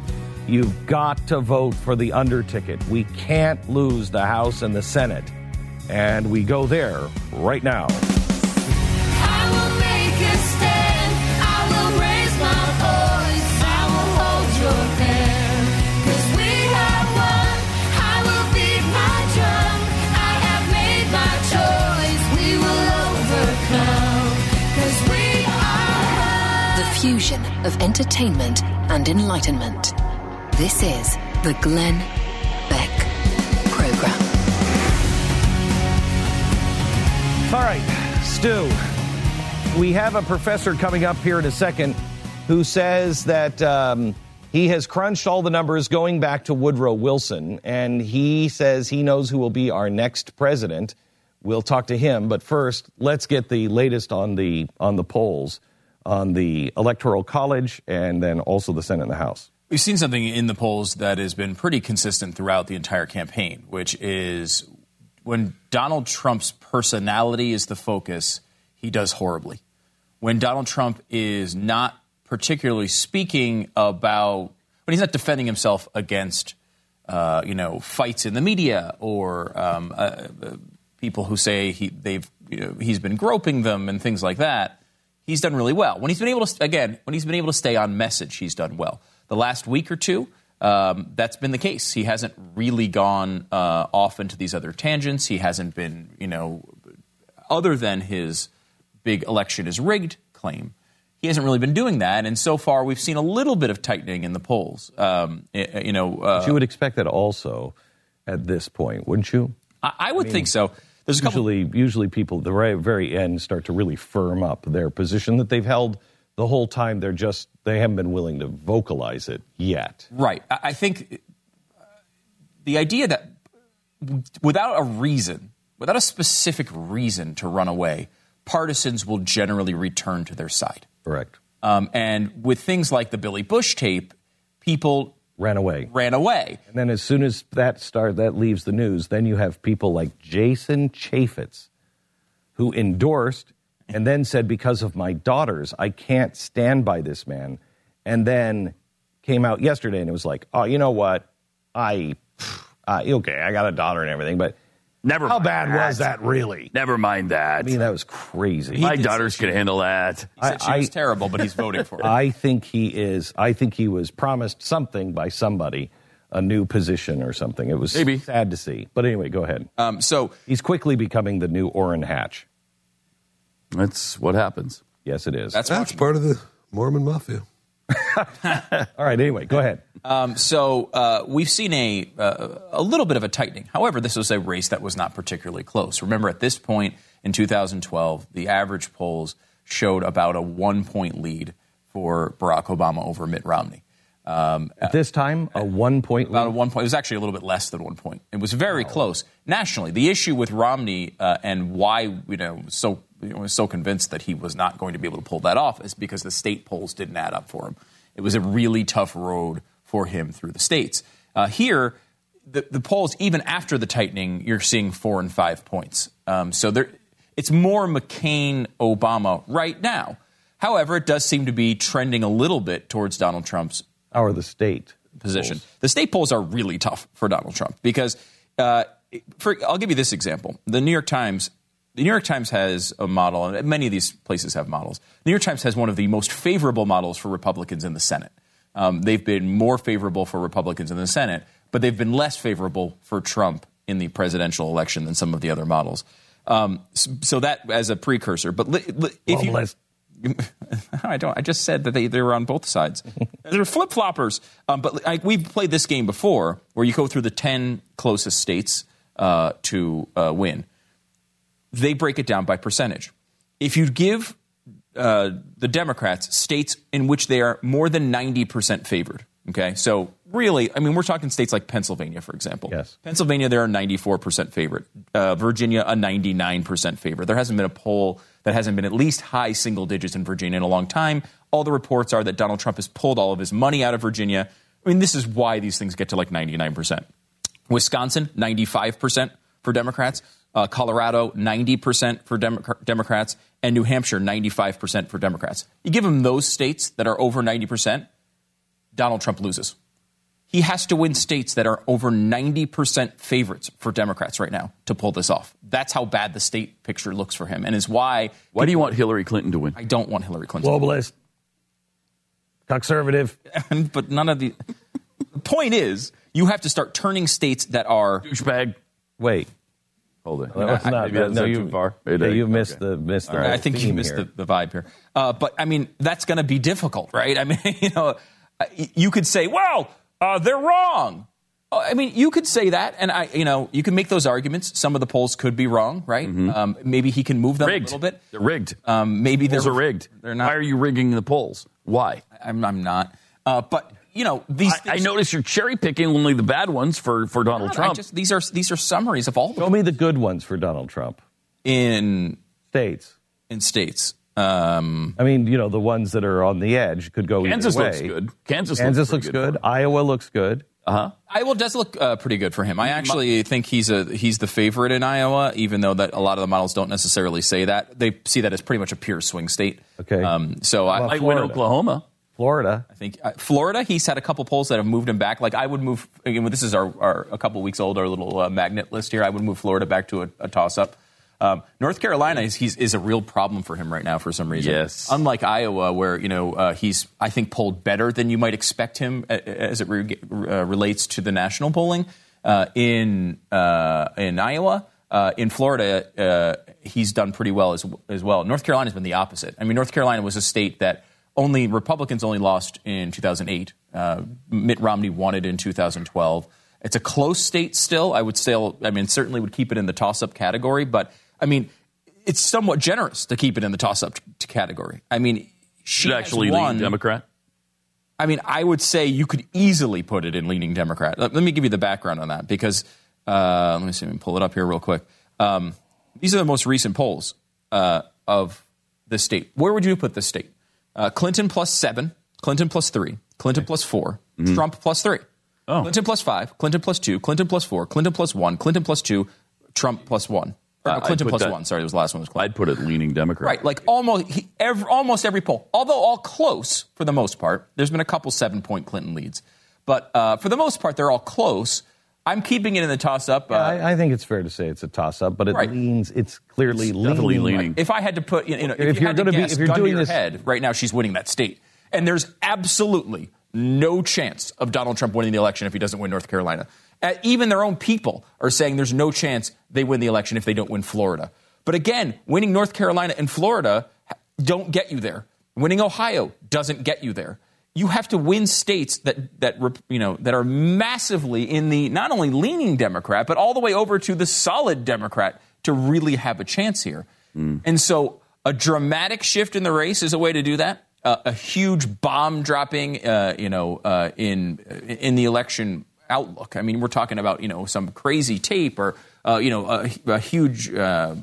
you've got to vote for the under ticket. We can't lose the House and the Senate. And we go there right now. I will make a stand. I will raise my voice. I will hold your hand. 'Cause we have won. I will beat my drum. I have made my choice. We will overcome. 'Cause we are one. The fusion of entertainment and enlightenment. This is the Glenn Beck Program. All right, Stu, we have a professor coming up here in a second who says that um, he has crunched all the numbers going back to Woodrow Wilson, and he says he knows who will be our next president. We'll talk to him, but first, let's get the latest on the on the polls on the Electoral College and then also the Senate and the House. We've seen something in the polls that has been pretty consistent throughout the entire campaign, which is when Donald Trump's personality is the focus, he does horribly. When Donald Trump is not particularly speaking about, when he's not defending himself against, uh, you know, fights in the media or um, uh, people who say he, they've, you know, he's been groping them and things like that, he's done really well. When he's been able to, again, when he's been able to stay on message, he's done well. The last week or two, um, that's been the case. He hasn't really gone uh, off into these other tangents. He hasn't been, you know, other than his big election is rigged claim. He hasn't really been doing that, and so far we've seen a little bit of tightening in the polls. Um, you know, uh, But you would expect that also at this point, wouldn't you? I, I would think so. There's a couple. usually usually people at the very, very end start to really firm up their position that they've held the whole time. They're just they haven't been willing to vocalize it yet. Right. I think uh, the idea that without a reason, without a specific reason to run away, partisans will generally return to their side. Correct. Um, and with things like the Billy Bush tape, people Ran away. ran away. And then as soon as that start that leaves the news, then you have people like Jason Chaffetz, who endorsed and then said, because of my daughters, I can't stand by this man. And then came out yesterday and it was like, oh, you know what? I, uh, okay, I got a daughter and everything, but Never. How mind bad was that really? Never mind that. I mean, that was crazy. My daughters can handle that. He said she I- was I- terrible, but he's (laughs) voting for her. I think he is. I think he was promised something by somebody, a new position or something. It was Maybe. sad to see. But anyway, go ahead. Um, so He's quickly becoming the new Orrin Hatch. That's what happens. Yes, it is. that's That's part of the Mormon mafia. (laughs) all right. Anyway, go ahead. Um, so uh, we've seen a uh, a little bit of a tightening. However, this was a race that was not particularly close. Remember, at this point in 2012, the average polls showed about a one point lead for Barack Obama over Mitt Romney. Um, At this time, a one point about a one point. It was actually a little bit less than one point. It was very close nationally. The issue with Romney uh, and why you know so you know, was so convinced that he was not going to be able to pull that off is because the state polls didn't add up for him. It was a really tough road for him through the states. Uh, here, the, the polls, even after the tightening, you're seeing four and five points. Um, so there, it's more McCain Obama right now. However, it does seem to be trending a little bit towards Donald Trump's Or the state. position. The state polls are really tough for Donald Trump because, uh, for, I'll give you this example. The New York Times, the New York Times has a model, and many of these places have models. The New York Times has one of the most favorable models for Republicans in the Senate. Um, they've been more favorable for Republicans in the Senate, but they've been less favorable for Trump in the presidential election than some of the other models. Um, so that as a precursor, but li, li, if you, Globalist. (laughs) I don't. I just said that they, they were on both sides. (laughs) They're flip floppers. Um, but I, we've played this game before, where you go through the ten closest states uh, to uh, win. They break it down by percentage. If you give uh, the Democrats states in which they are more than ninety percent favored, okay, so really, I mean, we're talking states like Pennsylvania, for example. Yes. Pennsylvania, they're a 94% favorite. Uh, Virginia, a 99% favorite. There hasn't been a poll that hasn't been at least high single digits in Virginia in a long time. All the reports are that Donald Trump has pulled all of his money out of Virginia. I mean, this is why these things get to like 99%. Wisconsin, 95% for Democrats. Uh, Colorado, 90% for Demo- Democrats. And New Hampshire, 95% for Democrats. You give them those states that are over 90%, Donald Trump loses. He has to win states that are over 90% favorites for Democrats right now to pull this off. That's how bad the state picture looks for him, and is why Why do you want Hillary Clinton to win? I don't want Hillary Clinton. Globalist. Conservative. (laughs) but none of the. the point is, you have to start turning states that are. Douchebag. Wait. Hold it. That was (laughs) not, Maybe that's no, not you, too far. yeah, you missed okay. the missed the. I think you missed the, the vibe here. Uh, but I mean, that's going to be difficult, right? I mean, (laughs) you know, uh, you could say, well, uh, they're wrong. Oh, I mean, you could say that, and I, you know, you can make those arguments. Some of the polls could be wrong, right? Um, maybe he can move them Rigged. a little bit. They're rigged. Um, maybe polls they're are rigged. They're not. Why are you rigging the polls? Why? I'm, I'm not. Uh, but you know, these. I, I notice you're cherry picking only the bad ones for, for Donald I Trump. just- these are these are summaries of all the Show me the good ones for Donald Trump. in States. in states. Um, I mean, you know, the ones that are on the edge could go Kansas either way. Kansas looks good. Kansas, Kansas looks, looks pretty good. Iowa looks good. Uh-huh. Iowa does look uh, pretty good for him. I actually think he's a he's the favorite in Iowa, even though that a lot of the models don't necessarily say that. They see that as pretty much a pure swing state. Okay. Um, so I, about Might win Oklahoma. Florida. I think uh, Florida. He's had a couple polls that have moved him back. Like I would move. Again, this is our, our a couple weeks old. Our little uh, magnet list here. I would move Florida back to a, a toss up. Um, North Carolina is he's, is a real problem for him right now for some reason. Yes. Unlike Iowa, where you know uh, he's I think polled better than you might expect him as it re- uh, relates to the national polling. Uh, in uh, in Iowa, uh, in Florida, uh, he's done pretty well as as well. North Carolina's been the opposite. I mean, North Carolina was a state that only Republicans only lost in 2008. Uh, Mitt Romney won it in 2012. It's a close state still. I would still, I mean, certainly would keep it in the toss-up category, but I mean, it's somewhat generous to keep it in the toss-up t- category. I mean, she Should actually won. Democrat. I mean, I would say you could easily put it in leaning Democrat. Let, let me give you the background on that because uh, let me see, let me pull it up here real quick. Um, these are the most recent polls uh, of the state. Where would you put this state? Uh, Clinton plus seven, Clinton plus three, Clinton plus 4 Trump plus three, Oh. Clinton plus five, Clinton plus two, Clinton plus four, Clinton plus one, Clinton plus two, Trump plus one. Uh, Clinton plus that- one. Sorry, it was the last one was Clinton. I'd put it leaning Democrat. Right, like almost he, every, almost every poll, although all close for the most part. There's been a couple seven point Clinton leads, but uh, for the most part, they're all close. I'm keeping it in the toss up. Uh, I, I think it's fair to say it's a toss up, but it Right. leans. It's clearly It's definitely leaning. leaning. if I had to put, you know, if, If you you're had to gonna be, if you're doing your this- head, right now she's winning that state, and there's absolutely no chance of Donald Trump winning the election if he doesn't win North Carolina. Uh, even their own people are saying there's no chance they win the election if they don't win Florida. But again, winning North Carolina and Florida don't get you there. Winning Ohio doesn't get you there. You have to win states that that you know that are massively in the not only leaning Democrat but all the way over to the solid Democrat to really have a chance here. And so a dramatic shift in the race is a way to do that. Uh, a huge bomb dropping, uh, you know, uh, in in the election outlook. I mean, we're talking about you know some crazy tape or uh, you know a, a huge, uh,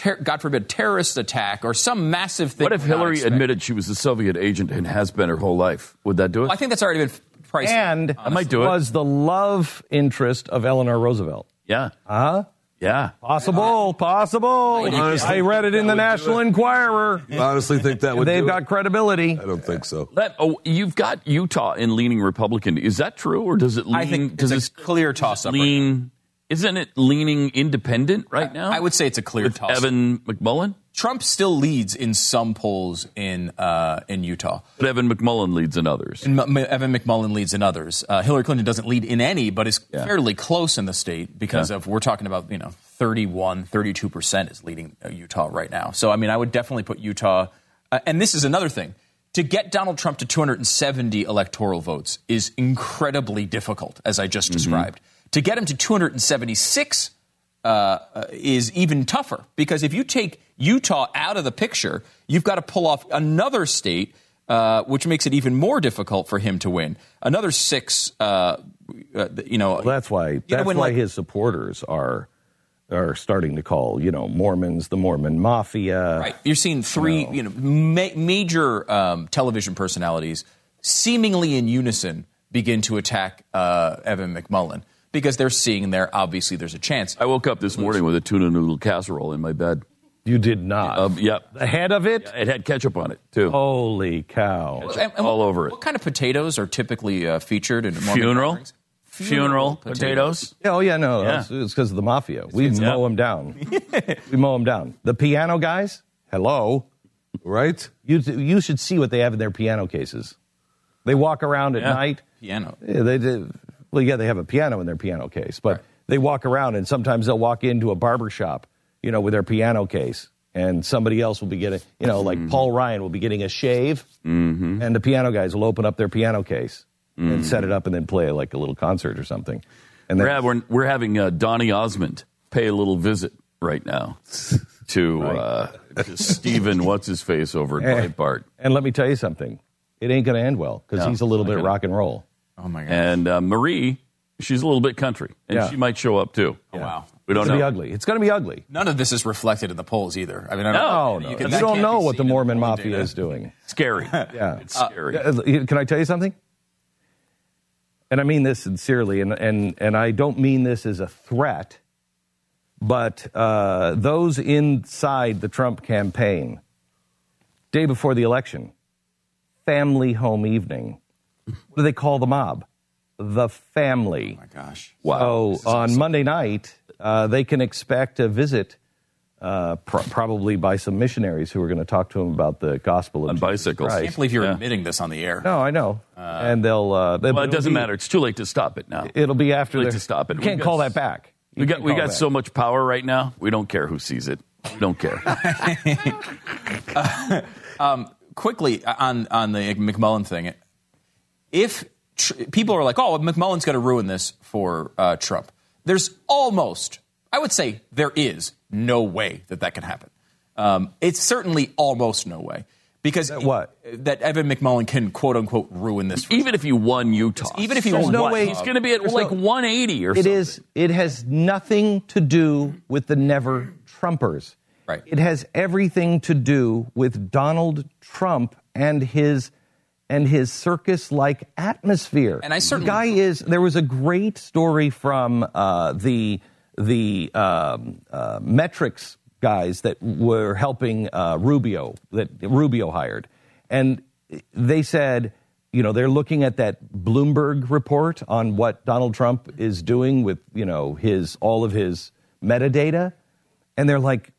ter- God forbid, terrorist attack or some massive thing. What if Hillary admitted she was a Soviet agent and has been her whole life? Would that do it? I think that's already been priced. and I might do it. was the love interest of Eleanor Roosevelt. yeah. Huh? Yeah. Possible, possible. Honestly, I read it in the that would do National it. Enquirer. You honestly think that would They've do got it? credibility. I don't think so. That, oh, you've got Utah in leaning Republican. Is that true, or does it lean? I think does it's a this clear toss-up right Lean? Isn't it leaning independent right now? I would say it's a clear with toss. Evan McMullin. Trump still leads in some polls in uh, in Utah. But Evan McMullin leads in others. And M- Evan McMullin leads in others. Uh, Hillary Clinton doesn't lead in any, but is Yeah. fairly close in the state because Yeah. of we're talking about you know 31, 32 percent is leading uh, Utah right now. So I mean, I would definitely put Utah. Uh, and this is another thing. To get Donald Trump to 270 electoral votes is incredibly difficult, as I just described. To get him to 276 uh, uh, is even tougher because if you take Utah out of the picture, you've got to pull off another state, uh, which makes it even more difficult for him to win. Another six, uh, uh, you know. Well, that's why. That's win, why like- his supporters are are starting to call you know Mormons the Mormon Mafia. Right. You're seeing three, you know, ma- major um, television personalities seemingly in unison begin to attack uh, Evan McMullin because they're seeing there obviously there's a chance. I woke up this morning with a tuna noodle casserole in my bed. You did not. Um, yep. the head of it. It had ketchup on it too. Holy cow! And- and all what- over it. What kind of potatoes are typically uh, featured in Mormon Funeral? gatherings? Funeral potatoes. Oh yeah, no, Yeah. it's because of the mafia. We Yeah. mow them down. (laughs) we mow them down. The piano guys. Hello. Right? You you should see what they have in their piano cases. They walk around at Yeah. night. Piano. Yeah, they did. Well, yeah, they have a piano in their piano case, but they walk around and sometimes they'll walk into a barber shop, you know, with their piano case, and somebody else will be getting, you know, like Paul Ryan will be getting a shave, Mm-hmm. and the piano guys will open up their piano case and set it up and then play like a little concert or something. And then, We're, we're, having uh, Donny Osmond pay a little visit right now (laughs) to, uh, to Stephen, what's his face over at. Breitbart. and let me tell you something, it ain't going to end well because No, he's a little bit gonna. rock and roll. Oh my god. And uh, Marie, she's a little bit country, and Yeah. she might show up too. Oh, wow. We don't It's going to know. be ugly. It's going to be ugly. None of this is reflected in the polls either. I mean, I No, don't, No, you, you, can- that don't know what the Mormon polling mafia data. is doing. Scary. (laughs) Yeah. It's scary. Uh, Can I tell you something? And I mean this sincerely, and, and, and I don't mean this as a threat, but uh, those inside the Trump campaign, day before the election, family home evening. What do they call the mob? The family. Oh my gosh. wow. So on Monday night, uh, they can expect a visit, uh, pr- probably by some missionaries who are going to talk to them about the gospel of On Jesus bicycles. I can't believe you're Yeah. admitting this on the air. No, I know. and they'll. Uh, they- Well, it doesn't be- matter. It's too late to stop it now. It'll be after Too late the- to stop it. You We can't got call s- that back. You We got we got that. so much power right now. We don't care who sees it. We don't care. (laughs) (laughs) quickly on on the McMullin thing, if tr- people are like, "Oh, McMullin's going to ruin this for uh, Trump," there's almost, I would say, there is no way that that can happen. Um, it's certainly almost no way because That what? that Evan McMullin can quote unquote ruin this. For Even if you won Utah, Even if he There's won no way- he's going to be at There's like no- 180 or It something. It is. It has nothing to do with the never Trumpers. Right. It has everything to do with Donald Trump and his and his circus-like atmosphere. And I certainly- the guy is. There was a great story from uh, the the um, uh, metrics guys that were helping uh, Rubio that Rubio hired, and they said you know, they're looking at that Bloomberg report on what Donald Trump is doing with, you know, his all of his metadata, and they're like,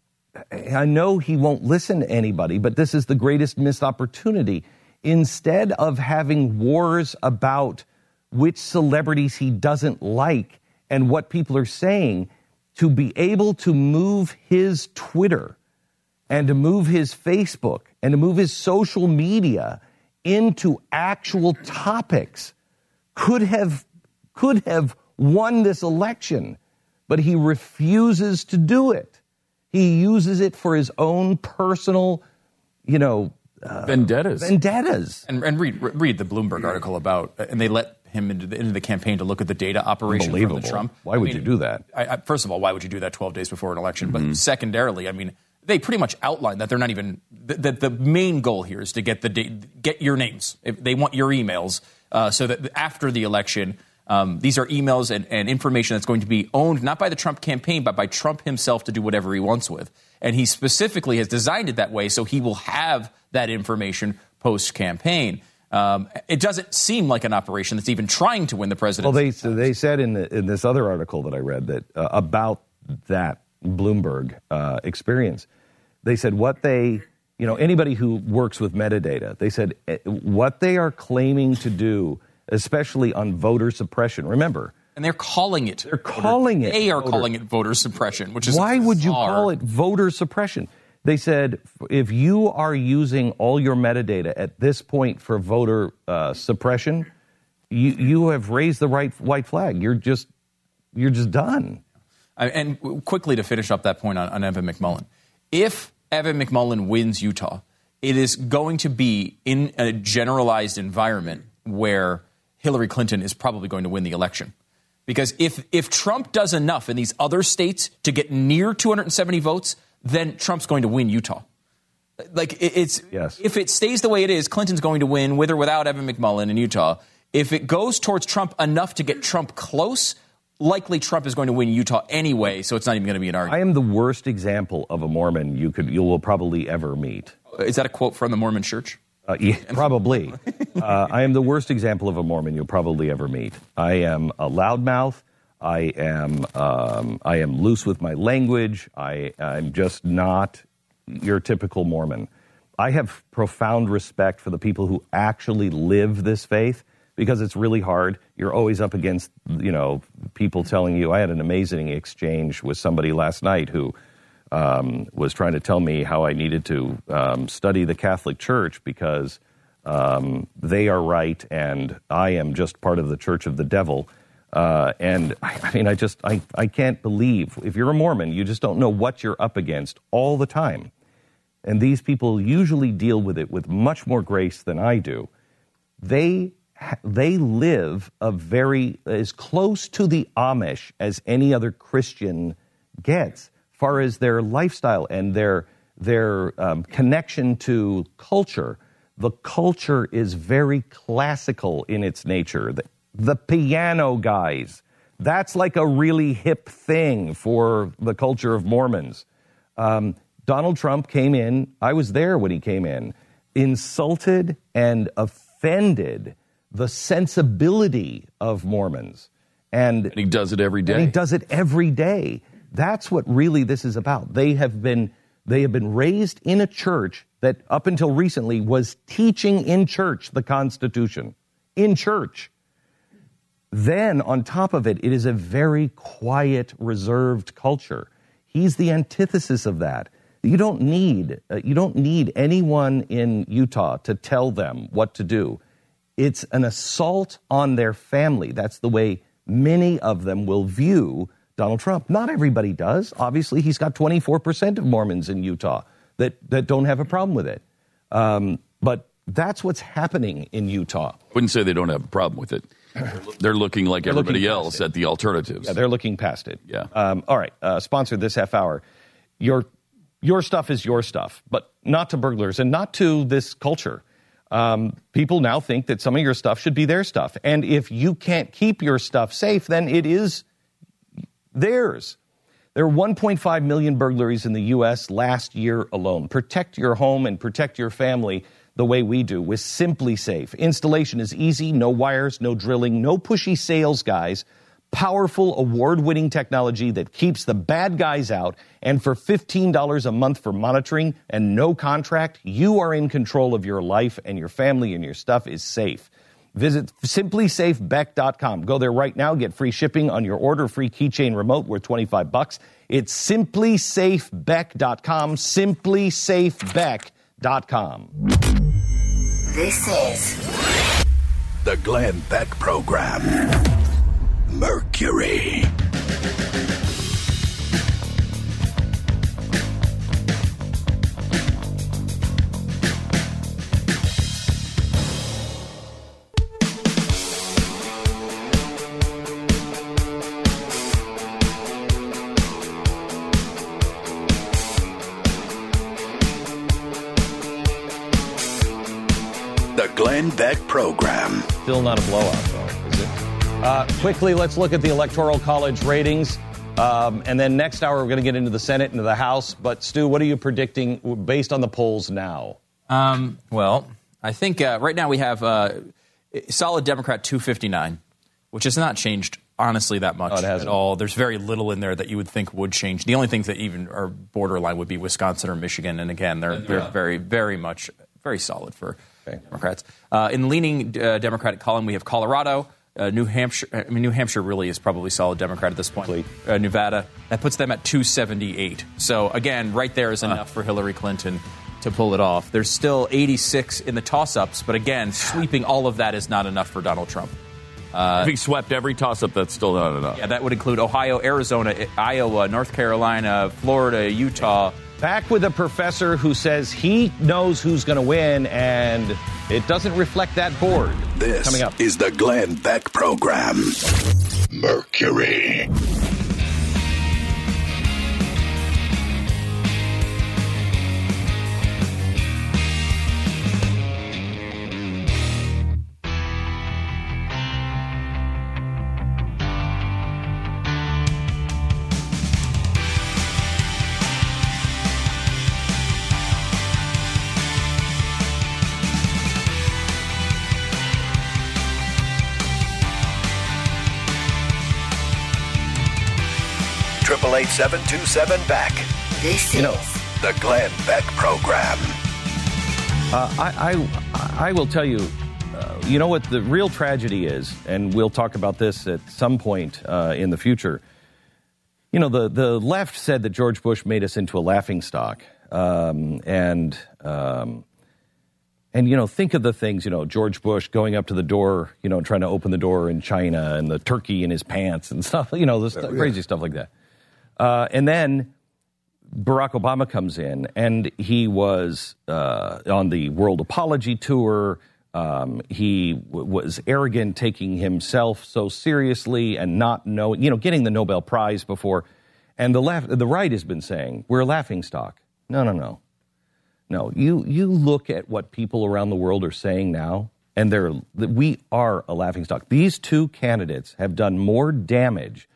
I know he won't listen to anybody, but this is the greatest missed opportunity. Instead of having wars about which celebrities he doesn't like and what people are saying, to be able to move his Twitter and to move his Facebook and to move his social media into actual topics could have could have won this election, but he refuses to do it. He uses it for his own personal, you know, uh, Vendettas. vendettas. And, and read read the Bloomberg article about, and they let him into the, into the campaign to look at the data operation from the Trump. Why would you do that? I, I, first of all, why would you do that 12 days before an election? But secondarily, I mean, they pretty much outline that they're not even that the, the main goal here is to get the da- get your names. If they want your emails uh, so that after the election. Um, these are emails and, and information that's going to be owned not by the Trump campaign, but by Trump himself to do whatever he wants with. And he specifically has designed it that way so he will have that information post campaign. Um, it doesn't seem like an operation that's even trying to win the presidency. Well, they so they said in the, in this other article that I read that uh, about that Bloomberg uh, experience, they said what they you know anybody who works with metadata, they said eh, what they are claiming to do, especially on voter suppression. Remember, and they're calling it. They're calling it They are voter- calling it voter suppression, which is why would you call it voter suppression? They said if you are using all your metadata at this point for voter uh, suppression, you you have raised the right white flag. You're just you're just done. And quickly to finish up that point on, on Evan McMullin, if Evan McMullin wins Utah, it is going to be in a generalized environment where Hillary Clinton is probably going to win the election. Because if, if Trump does enough in these other states to get near 270 votes, then Trump's going to win Utah. Like it- it's Yes. if it stays the way it is, Clinton's going to win with or without Evan McMullin in Utah. If it goes towards Trump enough to get Trump close, likely Trump is going to win Utah anyway, so it's not even going to be an argument. I am the worst example of a Mormon you could you will probably ever meet. Is that a quote from the Mormon Church? Uh, yeah, (laughs) probably. uh, I am the worst example of a Mormon you'll probably ever meet. I am a loudmouth. I am um, I am loose with my language. I, I'm just not your typical Mormon. I have profound respect for the people who actually live this faith because it's really hard. You're always up against you know people telling you. I had an amazing exchange with somebody last night who um, was trying to tell me how I needed to um, study the Catholic Church because um, they are right and I am just part of the Church of the Devil. Uh, and I, I mean, I just I, I can't believe if you're a Mormon, you just don't know what you're up against all the time. And these people usually deal with it with much more grace than I do. They they live a very as close to the Amish as any other Christian gets, far as their lifestyle and their their um, connection to culture. The culture is very classical in its nature. The, the piano guys, that's like a really hip thing for the culture of Mormons. Um, Donald Trump came in, I was there when he came in, insulted and offended the sensibility of Mormons. And, And he does it every day. and he does it every day. That's what really this is about. They have been they have been raised in a church that up until recently was teaching in church the Constitution. In church. Then, on top of it, it is a very quiet, reserved culture. He's the antithesis of that. You don't need uh, you don't need anyone in Utah to tell them what to do. It's an assault on their family. That's the way many of them will view Donald Trump. Not everybody does. Obviously, he's got 24% of Mormons in Utah that, that don't have a problem with it. Um, but that's what's happening in Utah. Wouldn't say they don't have a problem with it. They're looking like They're everybody past else it. at the alternatives. Yeah, they're looking past it. Yeah. Um, all right. Uh, sponsor this half hour. Your your stuff is your stuff, but not to burglars and not to this culture. Um, people now think that some of your stuff should be their stuff, and if you can't keep your stuff safe, then it is theirs. There were 1.5 million burglaries in the U.S. last year alone. Protect your home and protect your family. The way we do with SimpliSafe. Installation is easy, no wires, no drilling, no pushy sales guys. Powerful award winning technology that keeps the bad guys out. And for $15 a month for monitoring and no contract, you are in control of your life and your family and your stuff is safe. Visit simplisafebeck.com. Go there right now. Get free shipping on your order. Free keychain remote worth 25 bucks. It's simplisafebeck.com. Simplisafebeck.com. This is The Glenn Beck Program. Mercury. Beck Program. Still not a blowout, though, is it? Uh, quickly, let's look at the Electoral College ratings. Um, and then next hour, we're going to get into the Senate, into the House. But, Stu, what are you predicting based on the polls now? Um, well, I think uh, right now we have uh, solid Democrat 259, which has not changed honestly that much Oh, at all. There's very little in there that you would think would change. The only things that even are borderline would be Wisconsin or Michigan, and again, they're they're very very much very solid for Democrats. Uh, in the leaning uh, Democratic column, we have Colorado. Uh, New Hampshire, I mean, New Hampshire really is probably solid Democrat at this point. Uh, Nevada, that puts them at 278. So, again, right there is enough for Hillary Clinton to pull it off. There's still 86 in the toss ups, but again, sweeping all of that is not enough for Donald Trump. if he swept every toss up, that's still not enough. Yeah, that would include Ohio, Arizona, Iowa, North Carolina, Florida, Utah. Back with a professor who says he knows who's going to win, and it doesn't reflect that board. This Coming up. is the Glenn Beck Program. Mercury. Seven two seven Beck. this You is know, The Glenn Beck Program. Uh, I, I, I will tell you, uh, you know what the real tragedy is, and we'll talk about this at some point uh, in the future. You know, the, the left said that George Bush made us into a laughing stock. Um, and, um, and, you know, think of the things, you know, George Bush going up to the door, you know, trying to open the door in China and the turkey in his pants and (laughs) stuff, you know, this crazy stuff like that. Uh, and then Barack Obama comes in, and he was uh, on the World Apology Tour. Um, he w- was arrogant, taking himself so seriously, and not knowing, you know, getting the Nobel Prize before. And the left, the right has been saying we're a laughing stock. No, no, no, no. You you look at what people around the world are saying now, and they're we are a laughing stock. These two candidates have done more damage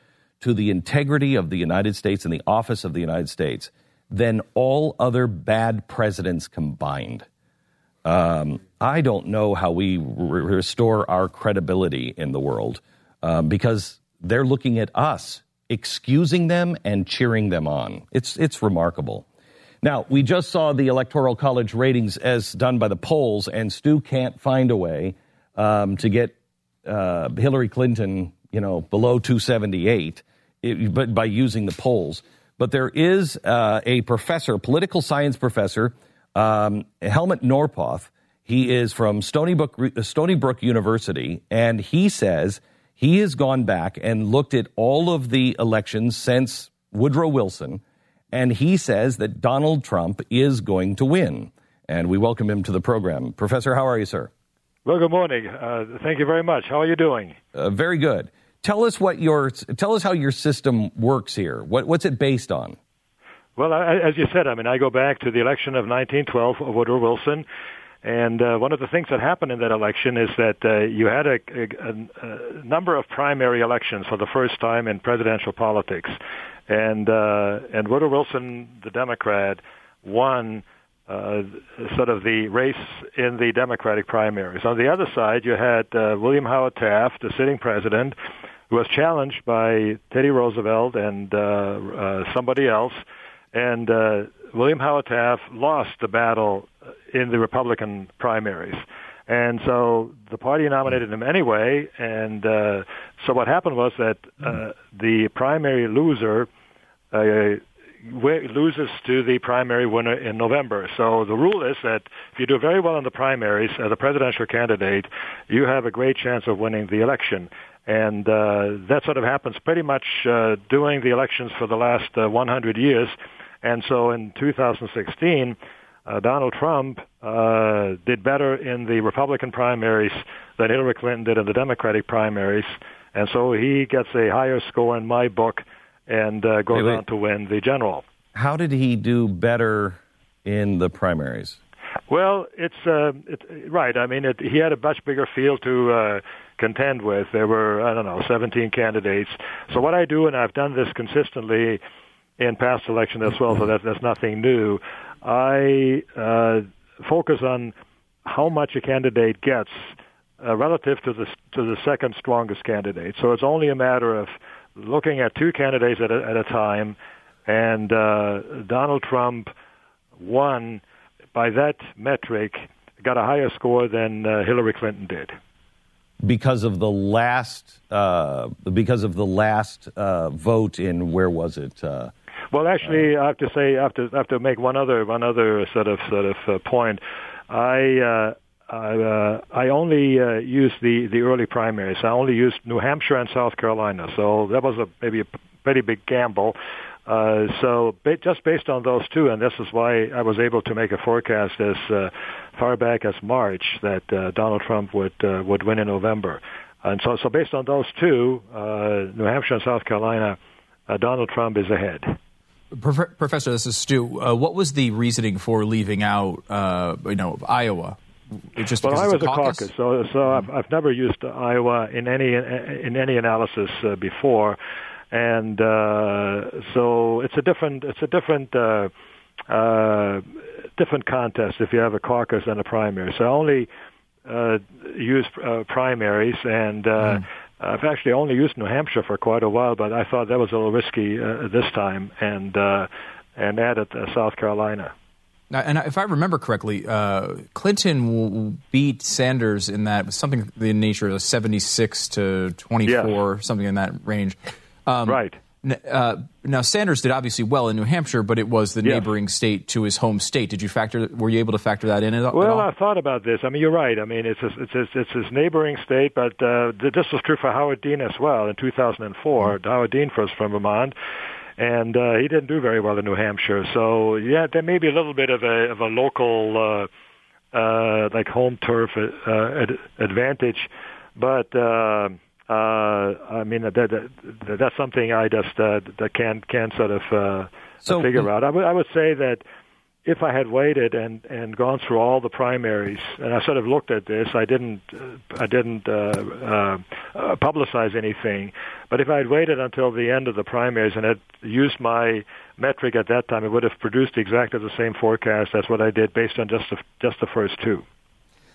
to the integrity of the United States and the office of the United States than all other bad presidents combined. Um, I don't know how we re- restore our credibility in the world um, because they're looking at us, excusing them and cheering them on. It's it's remarkable. Now we just saw the electoral college ratings as done by the polls, and Stu can't find a way um, to get uh, Hillary Clinton, you know, below 278, it, but by using the polls. But there is uh, a professor, political science professor, um, Helmut Norpoth. He is from Stony Brook, Stony Brook University, and he says he has gone back and looked at all of the elections since Woodrow Wilson, and he says that Donald Trump is going to win. And we welcome him to the program. Professor, how are you, sir? Well, good morning. Uh, thank you very much. How are you doing? Uh, very good. Tell us what your tell us how your system works here. What, what's it based on? Well, I, as you said, I mean, I go back to the election of 1912 of Woodrow Wilson, and uh, one of the things that happened in that election is that uh, you had a, a, a number of primary elections for the first time in presidential politics, and uh, and Woodrow Wilson, the Democrat, won uh, sort of the race in the Democratic primaries. On the other side, you had uh, William Howard Taft, the sitting president, was challenged by Teddy Roosevelt and uh, uh, somebody else, and uh, William Howard Taft lost the battle in the Republican primaries. And so the party nominated him anyway, and uh, so what happened was that uh, the primary loser uh, loses to the primary winner in November. So the rule is that if you do very well in the primaries as a presidential candidate, you have a great chance of winning the election. And uh, that sort of happens pretty much uh, during the elections for the last uh, 100 years. And so in 2016, uh, Donald Trump uh, did better in the Republican primaries than Hillary Clinton did in the Democratic primaries. And so he gets a higher score in my book and uh, goes Wait, wait. on to win the general. How did he do better in the primaries? Well, it's uh, it, right. I mean, it, he had a much bigger field to uh, contend with. There were I don't know 17 candidates. So what I do, and I've done this consistently in past elections as well, so that that's nothing new. I uh, focus on how much a candidate gets uh, relative to the to the second strongest candidate. So it's only a matter of looking at two candidates at a, at a time, and uh, Donald Trump won by that metric, got a higher score than uh, Hillary Clinton did. Because of the last, uh, because of the last uh, vote in where was it? Uh, Well, actually, I have to say, I have to, I have to make one other, one other sort of, sort of uh, point. I, uh, I, uh, I only uh, used the the early primaries. I only used New Hampshire and South Carolina, so that was a maybe a pretty big gamble. Uh, so ba- just based on those two, and this is why I was able to make a forecast as uh, far back as March that uh, Donald Trump would uh, would win in November. And so, so based on those two, uh, New Hampshire and South Carolina, uh, Donald Trump is ahead. Prof- Professor, this is Stu. Uh, what was the reasoning for leaving out, uh, you know, Iowa? It just well, I was a a caucus? caucus, so so I've, I've never used Iowa in any in any analysis uh, before, and uh, so it's a different it's a different uh, uh, different contest if you have a caucus and a primary. So I only uh, use uh, primaries, and uh, I've actually only used New Hampshire for quite a while, but I thought that was a little risky uh, this time, and uh, and added uh, South Carolina. Now, and if I remember correctly, uh, Clinton w- beat Sanders in that something in the nature of 76 to 24, something in that range. Um, right. Uh, now Sanders did obviously well in New Hampshire, but it was the Yes. neighboring state to his home state. Did you factor? Were you able to factor that in at, Well, all? I've thought about this. I mean, you're right. I mean, it's his, it's his, it's his neighboring state, but uh, this was true for Howard Dean as well in 2004. Howard Dean was from Vermont, and uh, he didn't do very well in New Hampshire. So yeah, there may be a little bit of a of a local uh, uh, like home turf uh, ad- advantage, but. Uh, uh, I mean that, that, that that's something I just uh, that can can sort of uh, So- figure out. I would I would say that if I had waited and and gone through all the primaries, and I sort of looked at this, I didn't uh, I didn't uh, uh, uh, publicize anything, but if I had waited until the end of the primaries and had used my metric at that time, it would have produced exactly the same forecast as what I did based on just the, just the first two.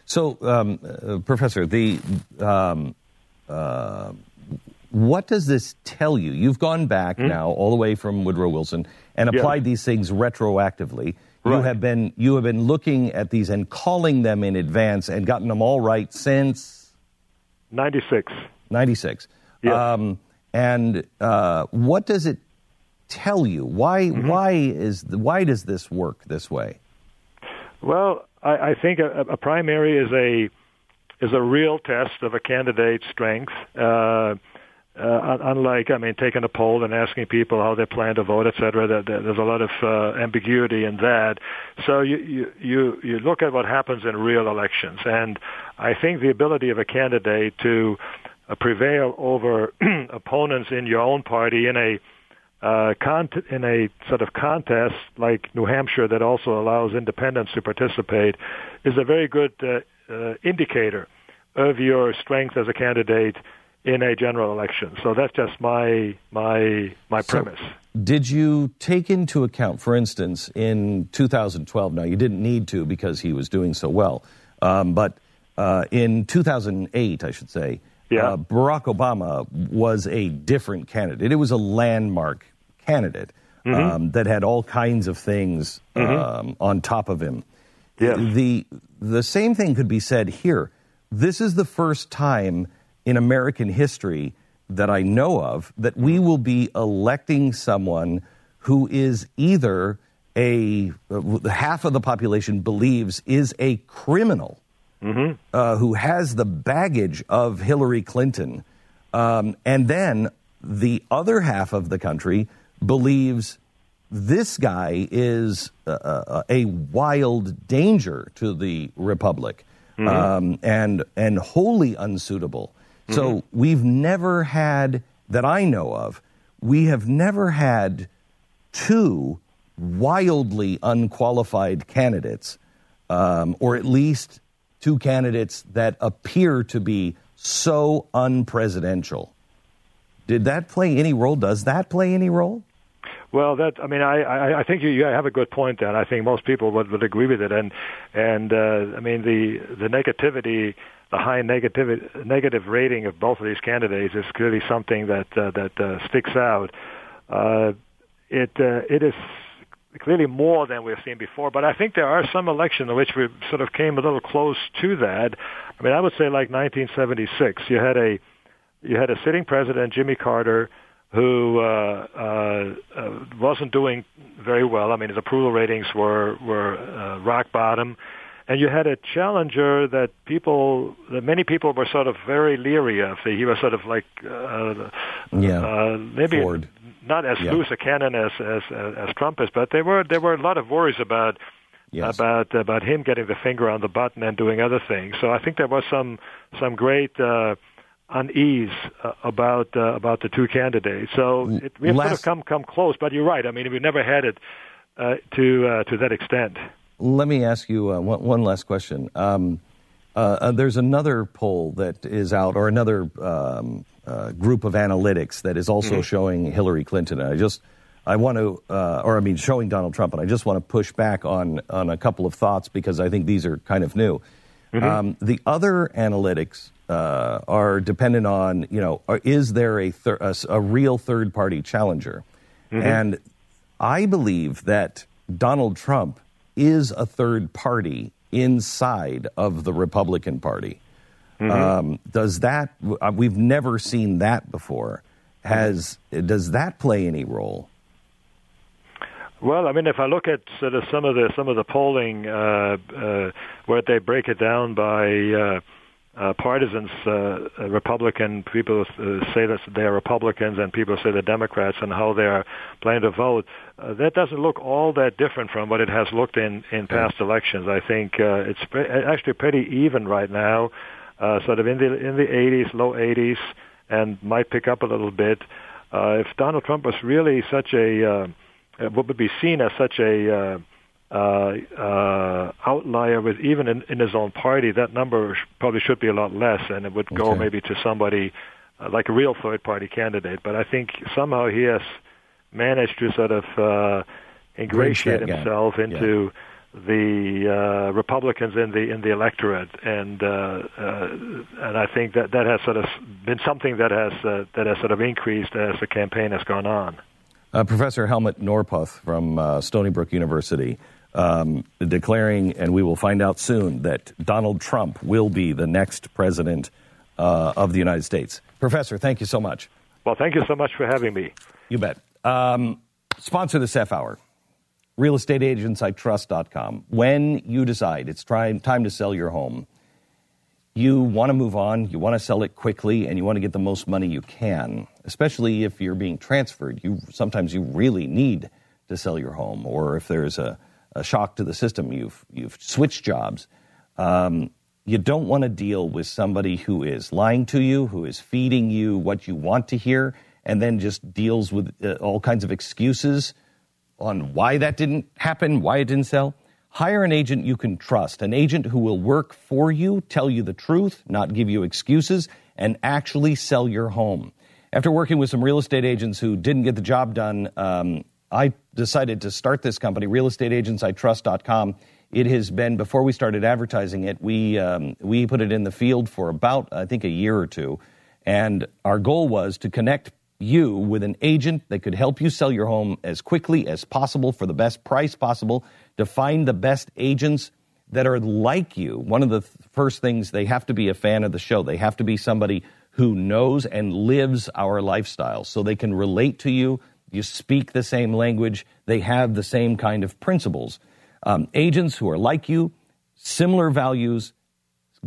So, um, uh, Professor, the um, uh, what does this tell you? You've gone back now all the way from Woodrow Wilson and Hmm? Yeah. applied these things retroactively. You have been you have been looking at these and calling them in advance and gotten them all right since Ninety six. '96. Yes. Um, and uh, what does it tell you? Why Mm-hmm. why is why does this work this way? Well, I, I think a, a primary is a is a real test of a candidate's strength. Uh, uh, unlike, I mean, taking a poll and asking people how they plan to vote, et cetera, there, there- there's a lot of uh, ambiguity in that. So you, you you look at what happens in real elections, and I think the ability of a candidate to uh, prevail over (clears throat) opponents in your own party in a uh, in a sort of contest like New Hampshire that also allows independents to participate is a very good uh, uh, indicator of your strength as a candidate in a general election. So that's just my my my So- premise. did you take into account, for instance, in 2012? Now, you didn't need to because he was doing so well, um, but uh, in 2008, I should say, Yeah. uh, Barack Obama was a different candidate. It was a landmark candidate um, that had all kinds of things um, on top of him. Yes. The the same thing could be said here. This is the first time in American history that I know of that we will be electing someone who is either a half of the population believes is a criminal uh, who has the baggage of Hillary Clinton, um, and then the other half of the country believes this guy is uh, uh, a wild danger to the republic um, and and wholly unsuitable. So we've never had that I know of. We have never had two wildly unqualified candidates, um, or at least two candidates that appear to be so unpresidential. Did that play any role? Does that play any role? Well, that I mean, I I, I think you, you have a good point there. and I think most people would, would agree with it. And and uh, I mean, the the negativity, the high negative negative rating of both of these candidates is clearly something that uh, that uh, sticks out. Uh, it uh, it is clearly more than we've seen before. But I think there are some elections in which we sort of came a little close to that. I mean, I would say like 1976, you had a you had a sitting president, Jimmy Carter, who uh, uh, uh, wasn't doing very well. I mean, his approval ratings were were uh, rock bottom, and you had a challenger that people, that many people were sort of very leery of. He was sort of like, uh, Yeah. uh, maybe Ford. not as Yeah. loose a cannon as as as Trump is, but there were there were a lot of worries about Yes. about about him getting the finger on the button and doing other things. So I think there was some some great uh, unease uh, about uh, about the two candidates. So it, we have sort of come come close. But you're right. I mean, we've never had it uh, to uh, to that extent. Let me ask you uh, one, one last question. Um, uh, uh, there's another poll that is out, or another um, uh, group of analytics that is also showing Hillary Clinton. I just, I want to, uh, or I mean, showing Donald Trump, and I just want to push back on on a couple of thoughts because I think these are kind of new. Um, the other analytics uh, are dependent on, you know, are, is there a, thir- a, a real third party challenger? And I believe that Donald Trump is a third party inside of the Republican Party. Um, does that? uh, We've never seen that before. Has does that play any role? Well, I mean, if I look at sort of some of the some of the polling uh, uh, where they break it down by uh, uh, partisans, uh, uh, Republican people uh, say that they're Republicans, and people say they're Democrats, and how they are planning to vote. Uh, that doesn't look all that different from what it has looked in in past elections. I think uh, it's pre- actually pretty even right now, uh, sort of in the in the 80s, low 80s, and might pick up a little bit. Uh, if Donald Trump was really such a uh, uh, what would be seen as such a uh, uh, uh, outlier with even in, in his own party, that number sh- probably should be a lot less, and it would go Okay. maybe to somebody uh, like a real third party candidate. But I think somehow he has managed to sort of uh, ingratiate himself into the uh, Republicans in the in the electorate, and uh, uh, and I think that that has sort of been something that has uh, that has sort of increased as the campaign has gone on. Uh, Professor Helmut Norpoth from uh, Stony Brook University um, declaring, and we will find out soon, that Donald Trump will be the next president uh, of the United States. Professor, thank you so much. Well, thank you so much for having me. You bet. Um, sponsor this F hour. RealestateAgentsITrust.com. When you decide it's try, time to sell your home, you want to move on, you want to sell it quickly, and you want to get the most money you can, especially if you're being transferred. You sometimes you really need to sell your home, or if there's a, a shock to the system, you've you've switched jobs. Um, you don't want to deal with somebody who is lying to you, who is feeding you what you want to hear, and then just deals with uh, all kinds of excuses on why that didn't happen, why it didn't sell. Hire an agent you can trust, an agent who will work for you, tell you the truth, not give you excuses, and actually sell your home. After working with some real estate agents who didn't get the job done, um, I decided to start this company, realestateagentsitrust.com. It has been, before we started advertising it, we, um, we put it in the field for about, I think, a year or two. And our goal was to connect you with an agent that could help you sell your home as quickly as possible for the best price possible, to find the best agents that are like you. One of the th- first things, they have to be a fan of the show. They have to be somebody who knows and lives our lifestyle so they can relate to you. You speak the same language, they have the same kind of principles. Um, agents who are like you, similar values,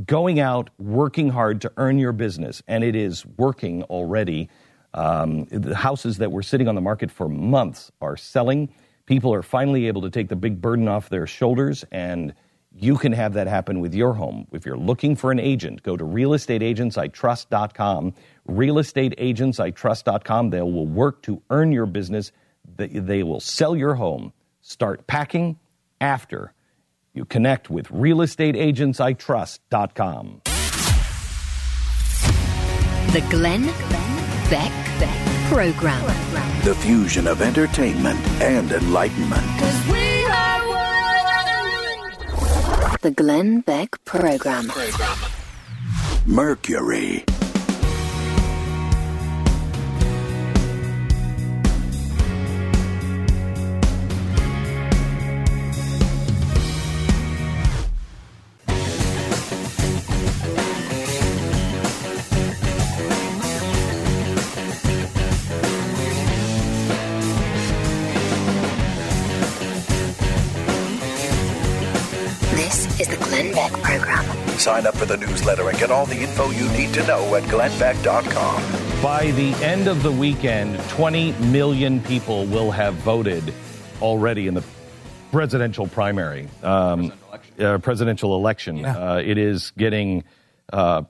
going out, working hard to earn your business, and it is working already. Um, the houses that were sitting on the market for months are selling. People are finally able to take the big burden off their shoulders, and you can have that happen with your home. If you're looking for an agent, go to realestateagentsitrust.com. Realestateagentsitrust.com. They will work to earn your business. They they will sell your home. Start packing after you connect with realestateagentsitrust.com. The Glenn Beck Program. The fusion of entertainment and enlightenment. We are one. The Glenn Beck Program. Mercury. Sign up for the newsletter and get all the info you need to know at glennbeck.com. By the end of the weekend, 20 million people will have voted already in the presidential primary, um, uh, presidential election. Uh, it is getting uh,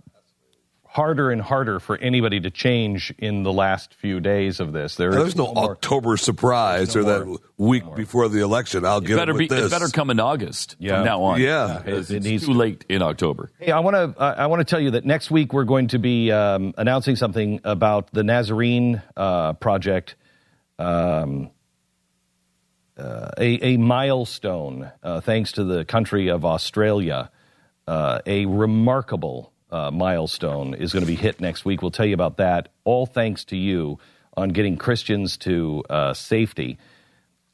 harder and harder for anybody to change in the last few days of this. There There's is no more- October surprise no or that week before the election. I'll It get better it be. this. It better come in August Yeah. from now on. Yeah. Because It it's needs too to. late in October. Hey, I want to. I want to tell you that next week we're going to be um, announcing something about the Nazarene uh, project, um, uh, a, a milestone uh, thanks to the country of Australia. Uh, a remarkable uh, milestone is going to be hit next week. We'll tell you about that. All thanks to you on getting Christians to uh, safety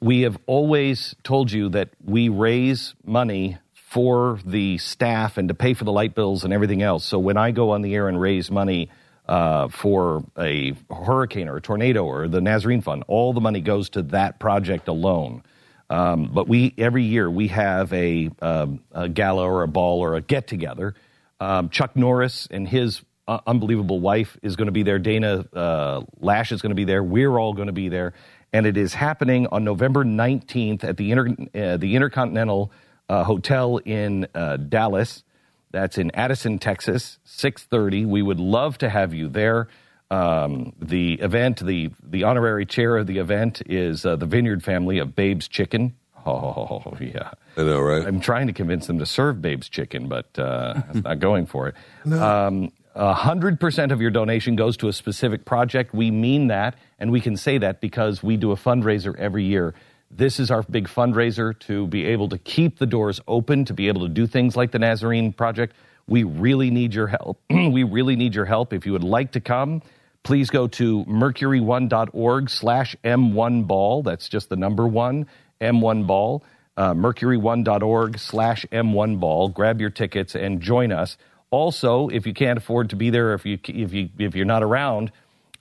we have always told you that we raise money for the staff and to pay for the light bills and everything else. So when I go on the air and raise money uh, for a hurricane or a tornado or the Nazarene Fund, all the money goes to that project alone. Um, but we every year we have a, um, a gala or a ball or a get together. Um, Chuck Norris and his uh, unbelievable wife is going to be there. Dana uh, Loesch is going to be there. We're all going to be there, and it is happening on November nineteenth at the Inter- uh, the Intercontinental uh, Hotel in uh, Dallas. That's in Addison, Texas, six thirty. We would love to have you there. Um, the event, the the honorary chair of the event is uh, the Vineyard family of Babe's Chicken. Oh yeah, I know, right? I'm trying to convince them to serve Babe's Chicken, but uh, it's not going for it. Um, a hundred percent of your donation goes to a specific project. We mean that, and we can say that because we do a fundraiser every year. This is our big fundraiser to be able to keep the doors open, to be able to do things like the Nazarene Project. We really need your help. (clears throat) we really need your help. If you would like to come, please go to mercury1.org slash m1ball. That's just the number one, m1 ball. Uh, mercury1.org slash m1 ball. Grab your tickets and join us. Also, if you can't afford to be there, if you if you if you're not around,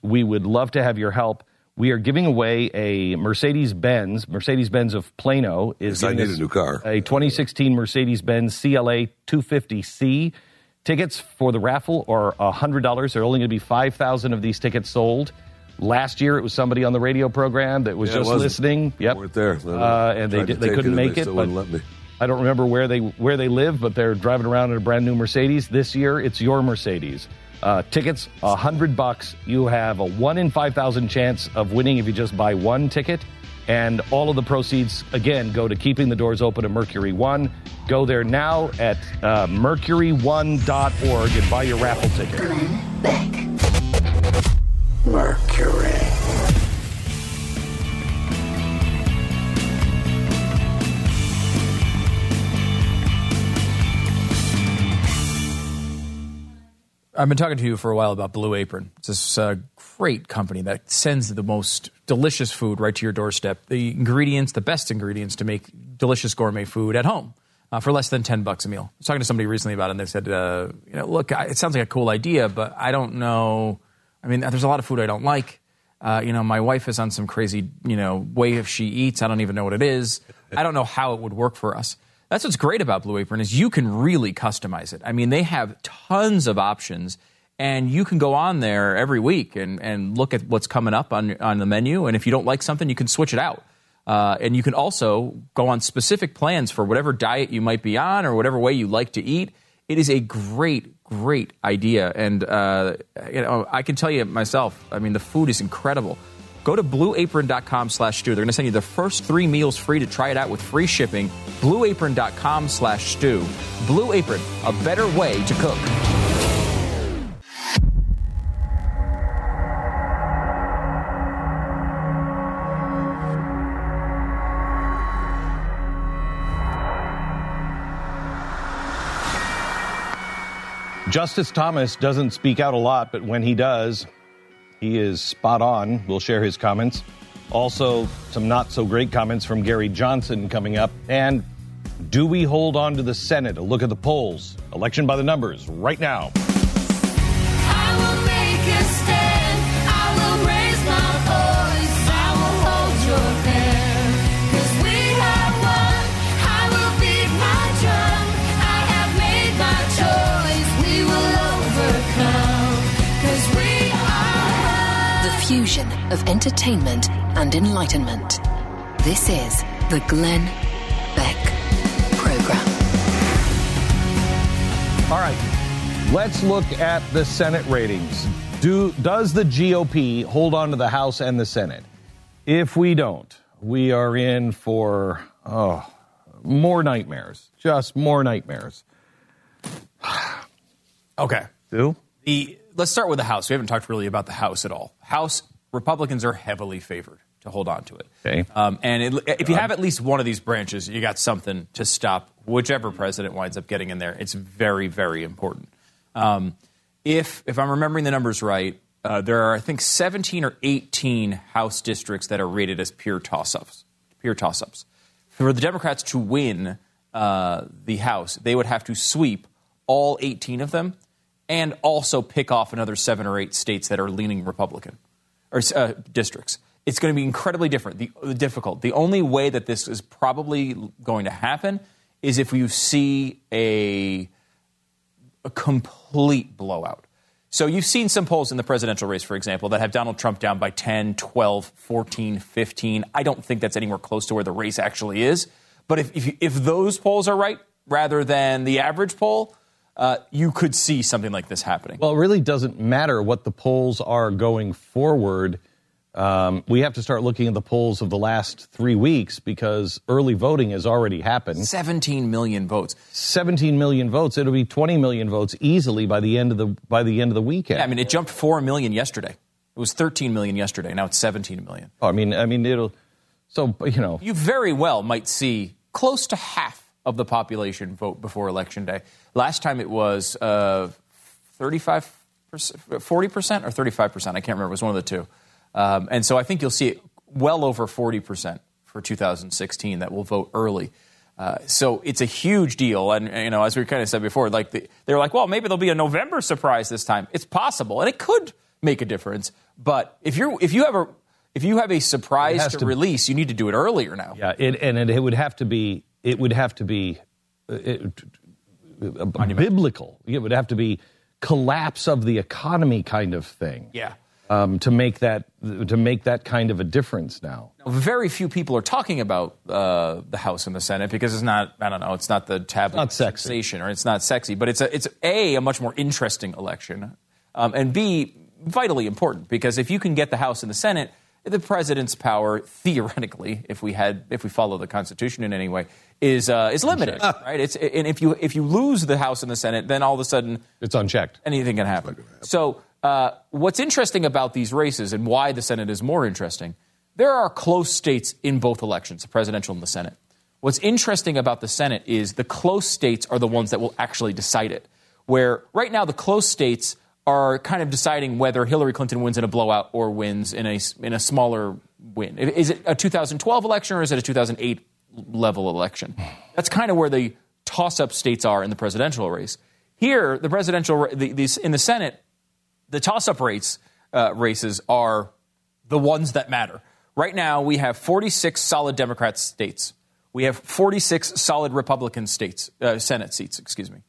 we would love to have your help. We are giving away a Mercedes Benz. Mercedes Benz of Plano is Yes, I need a new car. A 2016 Mercedes Benz CLA 250C. Tickets for the raffle are $100. There are only going to be 5,000 of these tickets sold. Last year, it was somebody on the radio program that was Yeah, just listening. Yep, Weren't there. Uh, and they did, they couldn't it make they it. But let me. I don't remember where they where they live, but they're driving around in a brand new Mercedes. This year, it's your Mercedes. Uh, tickets, a hundred bucks. You have a one in five thousand chance of winning if you just buy one ticket. And all of the proceeds, again, go to keeping the doors open at Mercury One. Go there now at uh, mercury1.org and buy your raffle ticket. Glenn Beck. Mercury. I've been talking to you for a while about Blue Apron. It's this uh, great company that sends the most delicious food right to your doorstep. The ingredients, the best ingredients to make delicious gourmet food at home uh, for less than 10 bucks a meal. I was talking to somebody recently about it, and they said, uh, you know, look, I- it sounds like a cool idea, but I don't know. I mean, there's a lot of food I don't like. Uh, you know, my wife is on some crazy, you know, way if she eats. I don't even know what it is. I don't know how it would work for us. That's what's great about Blue Apron is you can really customize it. I mean, they have tons of options, and you can go on there every week and, and look at what's coming up on on the menu. And if you don't like something, you can switch it out. Uh, and you can also go on specific plans for whatever diet you might be on or whatever way you like to eat. It is a great, great idea, and uh, you know I can tell you myself. I mean, the food is incredible. Go to blueapron.com/stu. They're going to send you the first three meals free to try it out with free shipping. Blueapron.com/stu. Blue Apron, a better way to cook. Justice Thomas doesn't speak out a lot, but when he does, he is spot on. We'll share his comments. Also, some not so great comments from Gary Johnson coming up. And do we hold on to the Senate? A look at the polls. Election by the numbers right now. Fusion of entertainment and enlightenment. This is the Glenn Beck Program. All right, let's look at the Senate ratings. Do does the GOP hold on to the House and the Senate? If we don't, we are in for oh more nightmares, just more nightmares. (sighs) Okay. Do The let's start with the House. We haven't talked really about the House at all. House Republicans are heavily favored to hold on to it. Okay. Um, and it, if you have at least one of these branches, you got something to stop whichever president winds up getting in there. It's very, very important. Um, if if I'm remembering the numbers right, uh, there are I think 17 or 18 House districts that are rated as pure toss-ups. Pure toss-ups. For the Democrats to win uh, the House, they would have to sweep all 18 of them, and also pick off another seven or eight states that are leaning Republican or uh, districts. It's going to be incredibly different, the, difficult. The only way that this is probably going to happen is if you see a, a complete blowout. So you've seen some polls in the presidential race, for example, that have Donald Trump down by 10, 12, 14, 15. I don't think that's anywhere close to where the race actually is. But if, if, if those polls are right rather than the average poll, uh, you could see something like this happening. Well, it really doesn't matter what the polls are going forward. Um, we have to start looking at the polls of the last three weeks because early voting has already happened. 17 million votes. 17 million votes. It'll be 20 million votes easily by the end of the by the end of the weekend. Yeah, I mean, it jumped 4 million yesterday. It was 13 million yesterday. Now it's 17 million. I mean, I mean, it'll. So you know, You very well might see close to half of the population vote before election day. Last time it was uh, 35 40 percent or 35 percent. I can't remember. It was one of the two. Um, and so I think you'll see it well over 40 percent for 2016 that will vote early. Uh, so it's a huge deal, and you know, as we kind of said before, like the, they're like, well, maybe there'll be a November surprise this time. It's possible, and it could make a difference. But if you're if you have a if you have a surprise to, to- release, you need to do it earlier now. yeah, it, and it, it would have to be. It would have to be uh, it, uh, biblical. It would have to be collapse of the economy kind of thing. Yeah. Um, to make that to make that kind of a difference now. Very few people are talking about uh, the House and the Senate because it's not. I don't know. It's not the tabloid not sensation, or it's not sexy. But it's a. It's a a much more interesting election, um, and b vitally important because if you can get the House and the Senate, the president's power (laughs) theoretically, if we had, if we follow the Constitution in any way, is uh, is limited, right? It's and if you if you lose the House and the Senate, then all of a sudden It's unchecked. anything can happen. So uh, what's interesting about these races and why the Senate is more interesting, there are close states in both elections, the presidential and the Senate. What's interesting about the Senate is the close states are the ones that will actually decide it. Where right now the close states are kind of deciding whether Hillary Clinton wins in a blowout or wins in a in a smaller win. Is it a 2012 election or is it a 2008 level election? That's kind of where the toss-up states are in the presidential race. Here, the presidential the, these, in the Senate, the toss-up race uh, races are the ones that matter. Right now, we have 46 solid Democrat states. We have 46 solid Republican states, uh, Senate seats. Excuse me.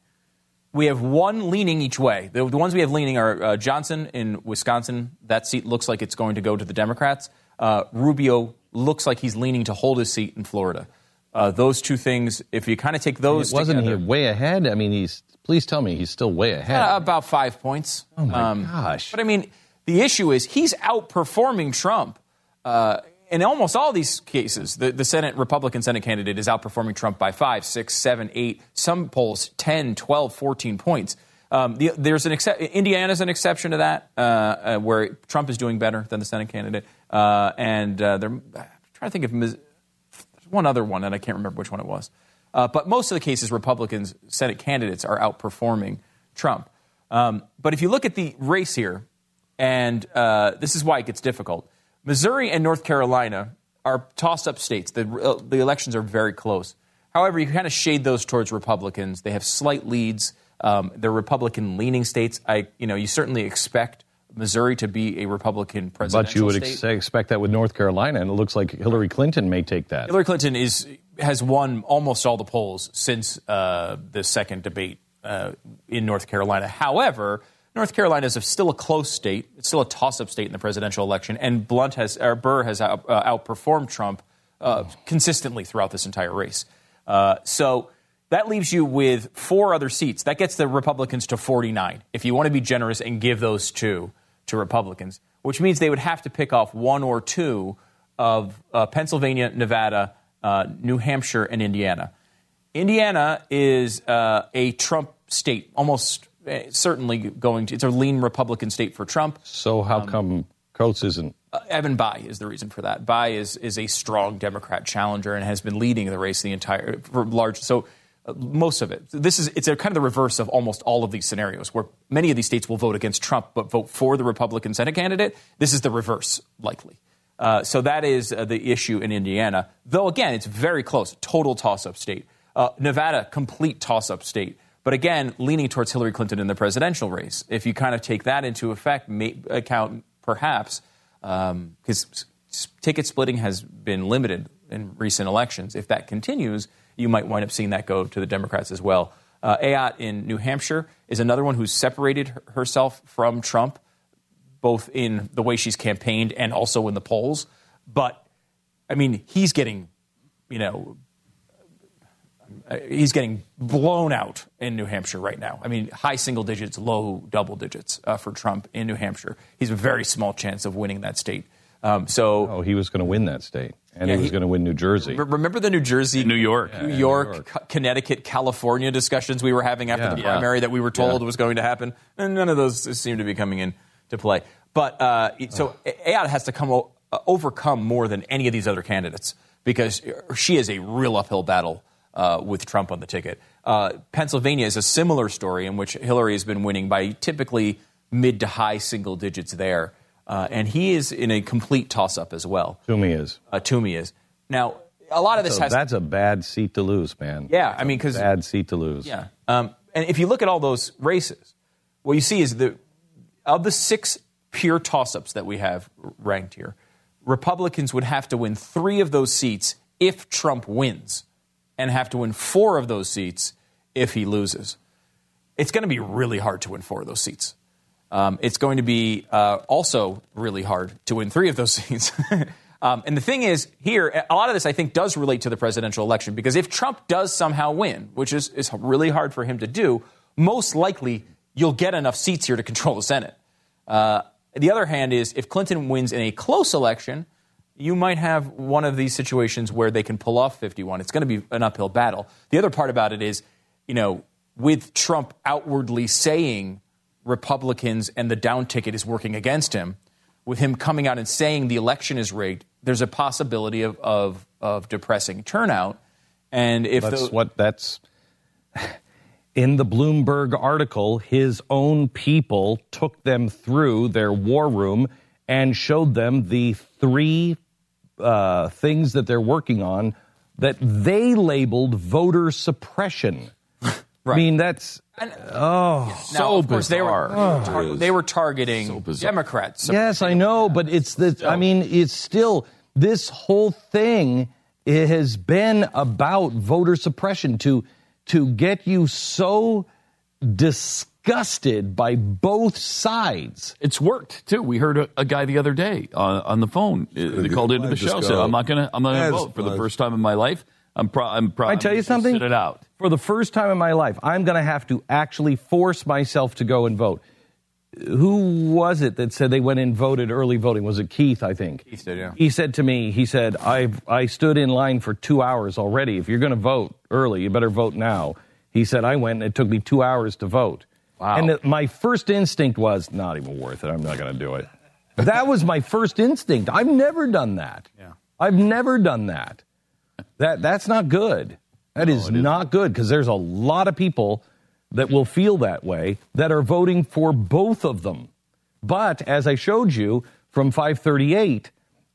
We have one leaning each way. The, the ones we have leaning are uh, Johnson in Wisconsin. That seat looks like it's going to go to the Democrats. Uh, Rubio looks like he's leaning to hold his seat in Florida. Uh, those two things, if you kind of take those Wasn't together, he way ahead? I mean, he's. Please tell me he's still way ahead. uh, about five points. oh my gosh! But I mean, the issue is he's outperforming Trump. Uh, in almost all these cases, the, the Senate Republican Senate candidate is outperforming Trump by five, six, seven, eight, some polls 10, 12, 14 points. Um, the, there's an exce- Indiana's an exception to that, uh, uh, where Trump is doing better than the Senate candidate. Uh, and uh, they're I'm trying to think there's one other one, and I can't remember which one it was. Uh, but most of the cases, Republicans, Senate candidates are outperforming Trump. Um, but if you look at the race here, and uh, this is why it gets difficult, Missouri and North Carolina are tossed up states. The, uh, the elections are very close. However, you kind of shade those towards Republicans. They have slight leads. Um, they're Republican leaning states. I, you know, you certainly expect Missouri to be a Republican presidential But you would ex- expect that with North Carolina, and it looks like Hillary Clinton may take that. Hillary Clinton is has won almost all the polls since uh, the second debate uh, in North Carolina. However, North Carolina is still a close state. It's still a toss-up state in the presidential election, and Blunt has or Burr has out, uh, outperformed Trump uh, consistently throughout this entire race. Uh, so. That leaves you with four other seats. That gets the Republicans to 49. If you want to be generous and give those two to Republicans, which means they would have to pick off one or two of uh, Pennsylvania, Nevada, uh, New Hampshire, and Indiana. Indiana is uh, a Trump state, almost uh, certainly going to. It's a lean Republican state for Trump. So how come Coats isn't? Uh, Evan Bayh is the reason for that. Bayh is is a strong Democrat challenger and has been leading the race the entire for large. So most of it. This is it's a kind of the reverse of almost all of these scenarios, where many of these states will vote against Trump but vote for the Republican Senate candidate. This is the reverse, likely. Uh, so that is uh, the issue in Indiana. Though again, it's very close. Total toss-up state. Uh, Nevada, complete toss-up state. But again, leaning towards Hillary Clinton in the presidential race. If you kind of take that into effect, may, account perhaps because ticket splitting has been limited in recent elections. If that continues, you might wind up seeing that go to the Democrats as well. Uh, Ayotte in New Hampshire is another one who's separated herself from Trump, both in the way she's campaigned and also in the polls. But I mean, he's getting, you know, uh, he's getting blown out in New Hampshire right now. I mean, high single digits, low double digits uh, for Trump in New Hampshire. He's a very small chance of winning that state. Um, so, Oh, he was going to win that state, and Yeah, he was going to win New Jersey. Re- remember the New Jersey, New York. New York, Co- Connecticut, California discussions we were having after Yeah. the Yeah. primary that we were told Yeah. was going to happen, and none of those seem to be coming in to play. But uh, so Ayotte has to come o- uh, overcome more than any of these other candidates because she is a real uphill battle uh, with Trump on the ticket. Uh, Pennsylvania is a similar story in which Hillary has been winning by typically mid to high single digits there, uh, and he is in a complete toss-up as well. Toomey is. Uh, Toomey is now. A lot of this So has that's a bad seat to lose, man. yeah, I mean, because Bad seat to lose. yeah, um, and if you look at all those races, what you see is that of the six pure toss-ups that we have ranked here, Republicans would have to win three of those seats if Trump wins, and have to win four of those seats if he loses. It's going to be really hard to win four of those seats. Um, it's going to be uh, also really hard to win three of those (laughs) seats. um, and the thing is, here, a lot of this I think does relate to the presidential election because if Trump does somehow win, which is, is really hard for him to do, most likely you'll get enough seats here to control the Senate. Uh, the other hand is if Clinton wins in a close election, you might have one of these situations where they can pull off 51. It's going to be an uphill battle. The other part about it is, you know, with Trump outwardly saying Republicans and the down ticket is working against him, with him coming out and saying the election is rigged, there's a possibility of of, of depressing turnout. And if that's the, what that's (laughs) in the Bloomberg article, his own people took them through their war room and showed them the three uh, things that they're working on that they labeled voter suppression. I mean, that's oh, now, of course, they were, tar- they were targeting Democrats. Yes, I know, but it's the. I mean, it's still this whole thing it has been about voter suppression to to get you so disgusted by both sides. It's worked too. We heard a, a guy the other day on, on the phone. Uh, They called into the show. Said, "I'm not gonna. I'm not gonna vote for the first time in my life. I'm. Pro- I'm. Pro- I tell you something. Sit it out. For the first time in my life, I'm going to have to actually force myself to go and vote. Who was it that said they went and voted early voting? Was it Keith? I think. Keith did, yeah. He said to me, he said, I've, I stood in line for two hours already. If you're going to vote early, you better vote now. He said, I went and it took me two hours to vote. Wow. And it- my first instinct was, not even worth it. I'm not going to do it. that was my first instinct. I've never done that. Yeah. I've never done that. That That's not good. That is not good because there's a lot of people that will feel that way that are voting for both of them. But as I showed you from 538,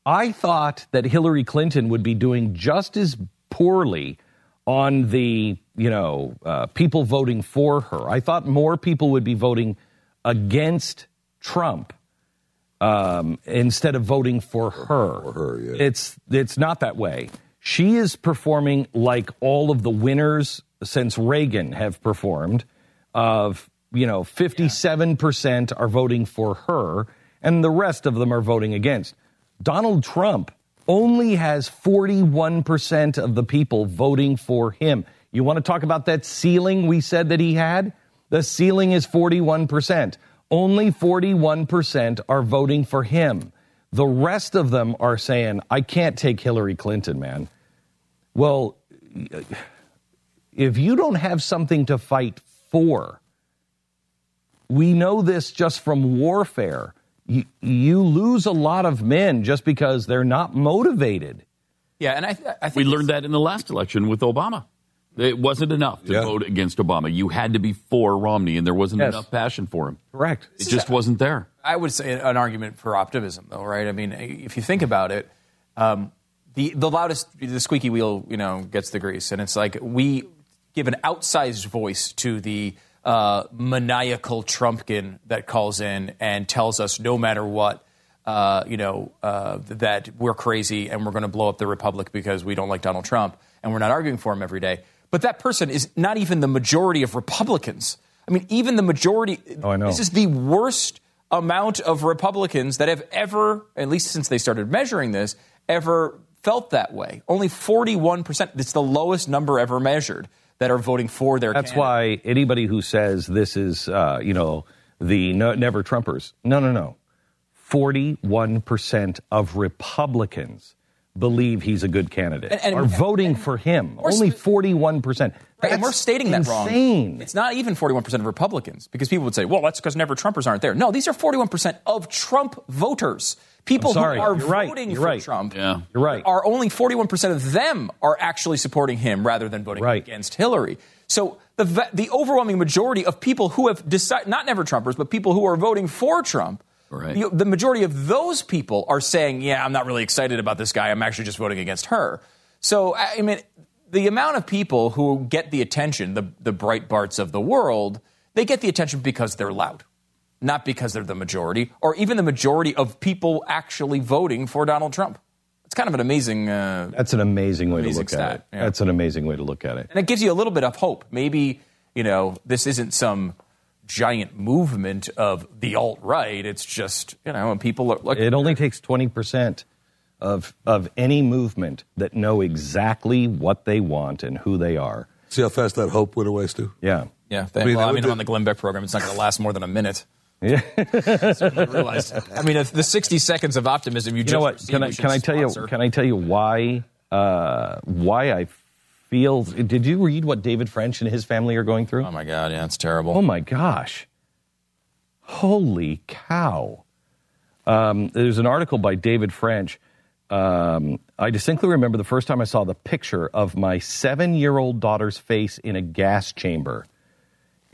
I thought that Hillary Clinton would be doing just as poorly on the, you know, uh, people voting for her. I thought more people would be voting against Trump um, instead of voting for her. For her, yeah. It's it's not that way. She is performing like all of the winners since Reagan have performed. Of you know, fifty-seven percent are voting for her, and the rest of them are voting against. Donald Trump only has forty-one percent of the people voting for him. You want to talk about that ceiling we said that he had? The ceiling is forty-one percent. Only 41% are voting for him. The rest of them are saying, I can't take Hillary Clinton, man. Well, if you don't have something to fight for, we know this just from warfare. You, you lose a lot of men just because they're not motivated. yeah, and I, I think We learned that in the last election with Obama. It wasn't enough to Yeah. vote against Obama. You had to be for Romney, and there wasn't Yes. enough passion for him. Correct. It just wasn't there. I would say an argument for optimism, though, right? I mean, if you think about it, um, the the loudest, the squeaky wheel, you know, gets the grease, and it's like we give an outsized voice to the uh, maniacal Trumpkin that calls in and tells us no matter what. Uh, you know uh, that we're crazy and we're going to blow up the republic because we don't like Donald Trump and we're not arguing for him every day. But that person is not even the majority of Republicans. I mean, even the majority. Oh, I know. This is the worst amount of Republicans that have ever, at least since they started measuring this, ever felt that way. Only 41%. It's the lowest number ever measured that are voting for their That's candidate. why anybody who says this is, uh, you know, the no, never Trumpers, no, no, no. 41% of Republicans believe he's a good candidate, And- and- are voting for him. Only 41%. Right, and we're That's stating that wrong. insane. It's not even 41% of Republicans because people would say, well, that's because never Trumpers aren't there. No, these are 41% of Trump voters. People who are You're right. voting You're for right. Trump Yeah. You're right. are only 41% of them are actually supporting him rather than voting Right. against Hillary. So the, the overwhelming majority of people who have decided, not never Trumpers, but people who are voting for Trump, Right. the, the majority of those people are saying, yeah, I'm not really excited about this guy. I'm actually just voting against her. So, I I mean, the amount of people who get the attention, the, the Breitbarts of the world, they get the attention because they're loud, not because they're the majority, or even the majority of people actually voting for Donald Trump. It's kind of an amazing, uh, That's an amazing way Amazing to look stat, at it. yeah. That's an amazing way to look at it. and it gives you a little bit of hope. Maybe, you know, this isn't some giant movement of the alt right. It's just, you know, and people are like, It only takes 20% of, of any movement that know exactly what they want and who they are. See how fast that hope went away, Stu? Yeah. yeah, I mean, well, I that mean, would- on the Glenn Beck program, it's not going to last more than a minute. Yeah. I mean, the 60 seconds of optimism you, you just know what? Can I can I tell you can I tell you why uh, why I feel? Did you read what David French and his family are going through? Oh my God, yeah, it's terrible. Oh my gosh! Holy cow. Um, there's an article by David French. Um, I distinctly remember the first time I saw the picture of my seven year old daughter's face in a gas chamber.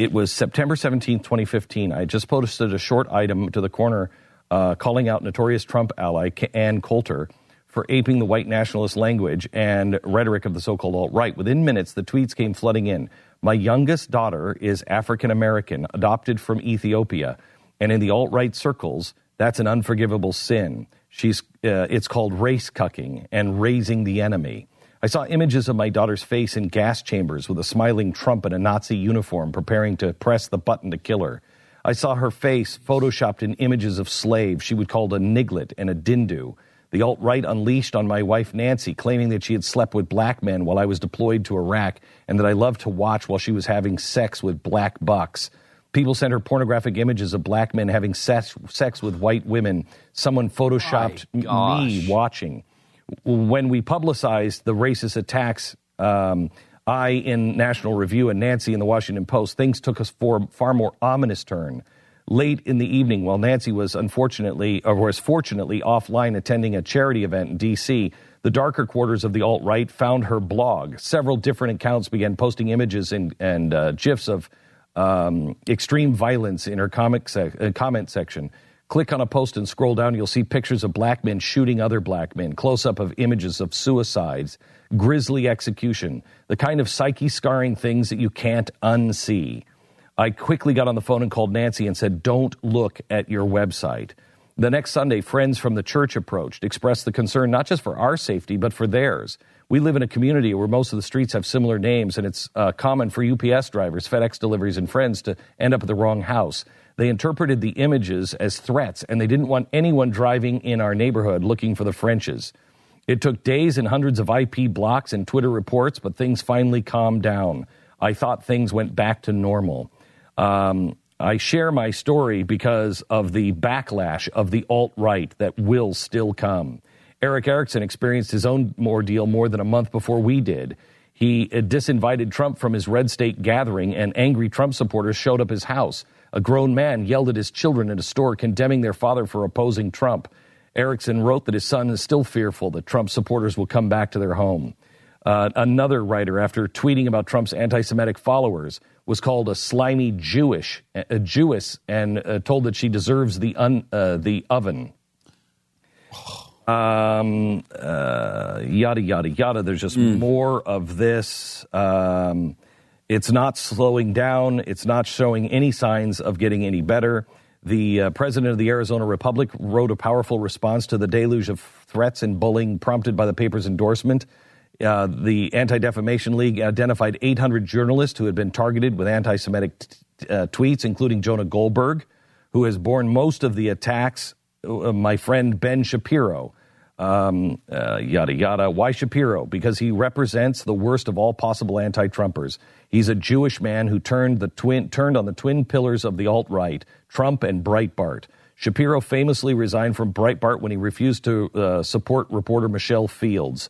It was September 17, 2015. I just posted a short item to the corner uh, calling out notorious Trump ally Ann Coulter for aping the white nationalist language and rhetoric of the so called alt right. Within minutes, the tweets came flooding in. My youngest daughter is African American, adopted from Ethiopia, and in the alt right circles, that's an unforgivable sin. She's, uh, it's called race cucking and raising the enemy. I saw images of my daughter's face in gas chambers with a smiling Trump in a Nazi uniform preparing to press the button to kill her. I saw her face photoshopped in images of slaves she would call a niglet and a dindu. The alt right unleashed on my wife Nancy, claiming that she had slept with black men while I was deployed to Iraq and that I loved to watch while she was having sex with black bucks. People sent her pornographic images of black men having sex, sex with white women. Someone photoshopped me watching. When we publicized the racist attacks, um, I in National Review and Nancy in the Washington Post, things took us for a far more ominous turn. Late in the evening, while Nancy was unfortunately, or was fortunately offline attending a charity event in D.C., the darker quarters of the alt right found her blog. Several different accounts began posting images and, and uh, gifs of um, extreme violence in her comic sec- uh, comment section. Click on a post and scroll down. You'll see pictures of black men shooting other black men, close up of images of suicides, grisly execution, the kind of psyche scarring things that you can't unsee. I quickly got on the phone and called Nancy and said, Don't look at your website. The next Sunday, friends from the church approached, expressed the concern not just for our safety, but for theirs. We live in a community where most of the streets have similar names, and it's uh, common for UPS drivers, FedEx deliveries, and friends to end up at the wrong house. They interpreted the images as threats, and they didn't want anyone driving in our neighborhood looking for the Frenches. It took days and hundreds of IP blocks and Twitter reports, but things finally calmed down. I thought things went back to normal. Um, I share my story because of the backlash of the alt right that will still come. Erick Erickson experienced his own ordeal more than a month before we did. He disinvited Trump from his red state gathering, and angry Trump supporters showed up his house. A grown man yelled at his children at a store, condemning their father for opposing Trump. Erickson wrote that his son is still fearful that Trump supporters will come back to their home. Uh, another writer, after tweeting about Trump's anti-Semitic followers, was called a slimy Jewish, a Jewess, and uh, told that she deserves the un, uh, the oven. Um, uh, yada yada yada. There's just more of this. Um, it's not slowing down. It's not showing any signs of getting any better. The uh, president of the Arizona Republic wrote a powerful response to the deluge of threats and bullying prompted by the paper's endorsement. Uh, the Anti Defamation League identified 800 journalists who had been targeted with anti Semitic t- uh, tweets, including Jonah Goldberg, who has borne most of the attacks. Uh, my friend Ben Shapiro, um, uh, yada yada. Why Shapiro? Because he represents the worst of all possible anti Trumpers. He's a Jewish man who turned, the twin, turned on the twin pillars of the alt right, Trump and Breitbart. Shapiro famously resigned from Breitbart when he refused to uh, support reporter Michelle Fields.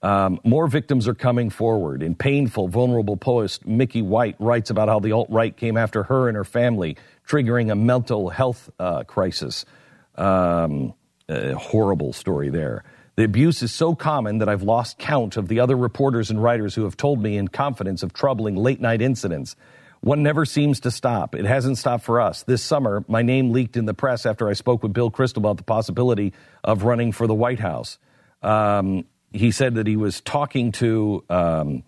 Um, more victims are coming forward. In painful, vulnerable post, Mickey White writes about how the alt right came after her and her family, triggering a mental health uh, crisis. Um, a horrible story there. The abuse is so common that I've lost count of the other reporters and writers who have told me in confidence of troubling late night incidents. One never seems to stop. It hasn't stopped for us. This summer, my name leaked in the press after I spoke with Bill Kristol about the possibility of running for the White House. Um, he said that he was talking to um,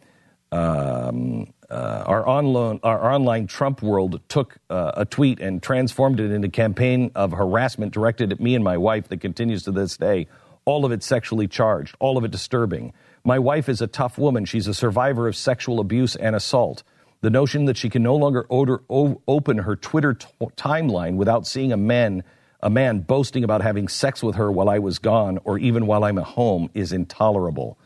um, uh, our, online, our online Trump world took uh, a tweet and transformed it into a campaign of harassment directed at me and my wife that continues to this day. All of it sexually charged, all of it disturbing. My wife is a tough woman. She's a survivor of sexual abuse and assault. The notion that she can no longer o- open her Twitter t- timeline without seeing a man, a man boasting about having sex with her while I was gone or even while I'm at home is intolerable.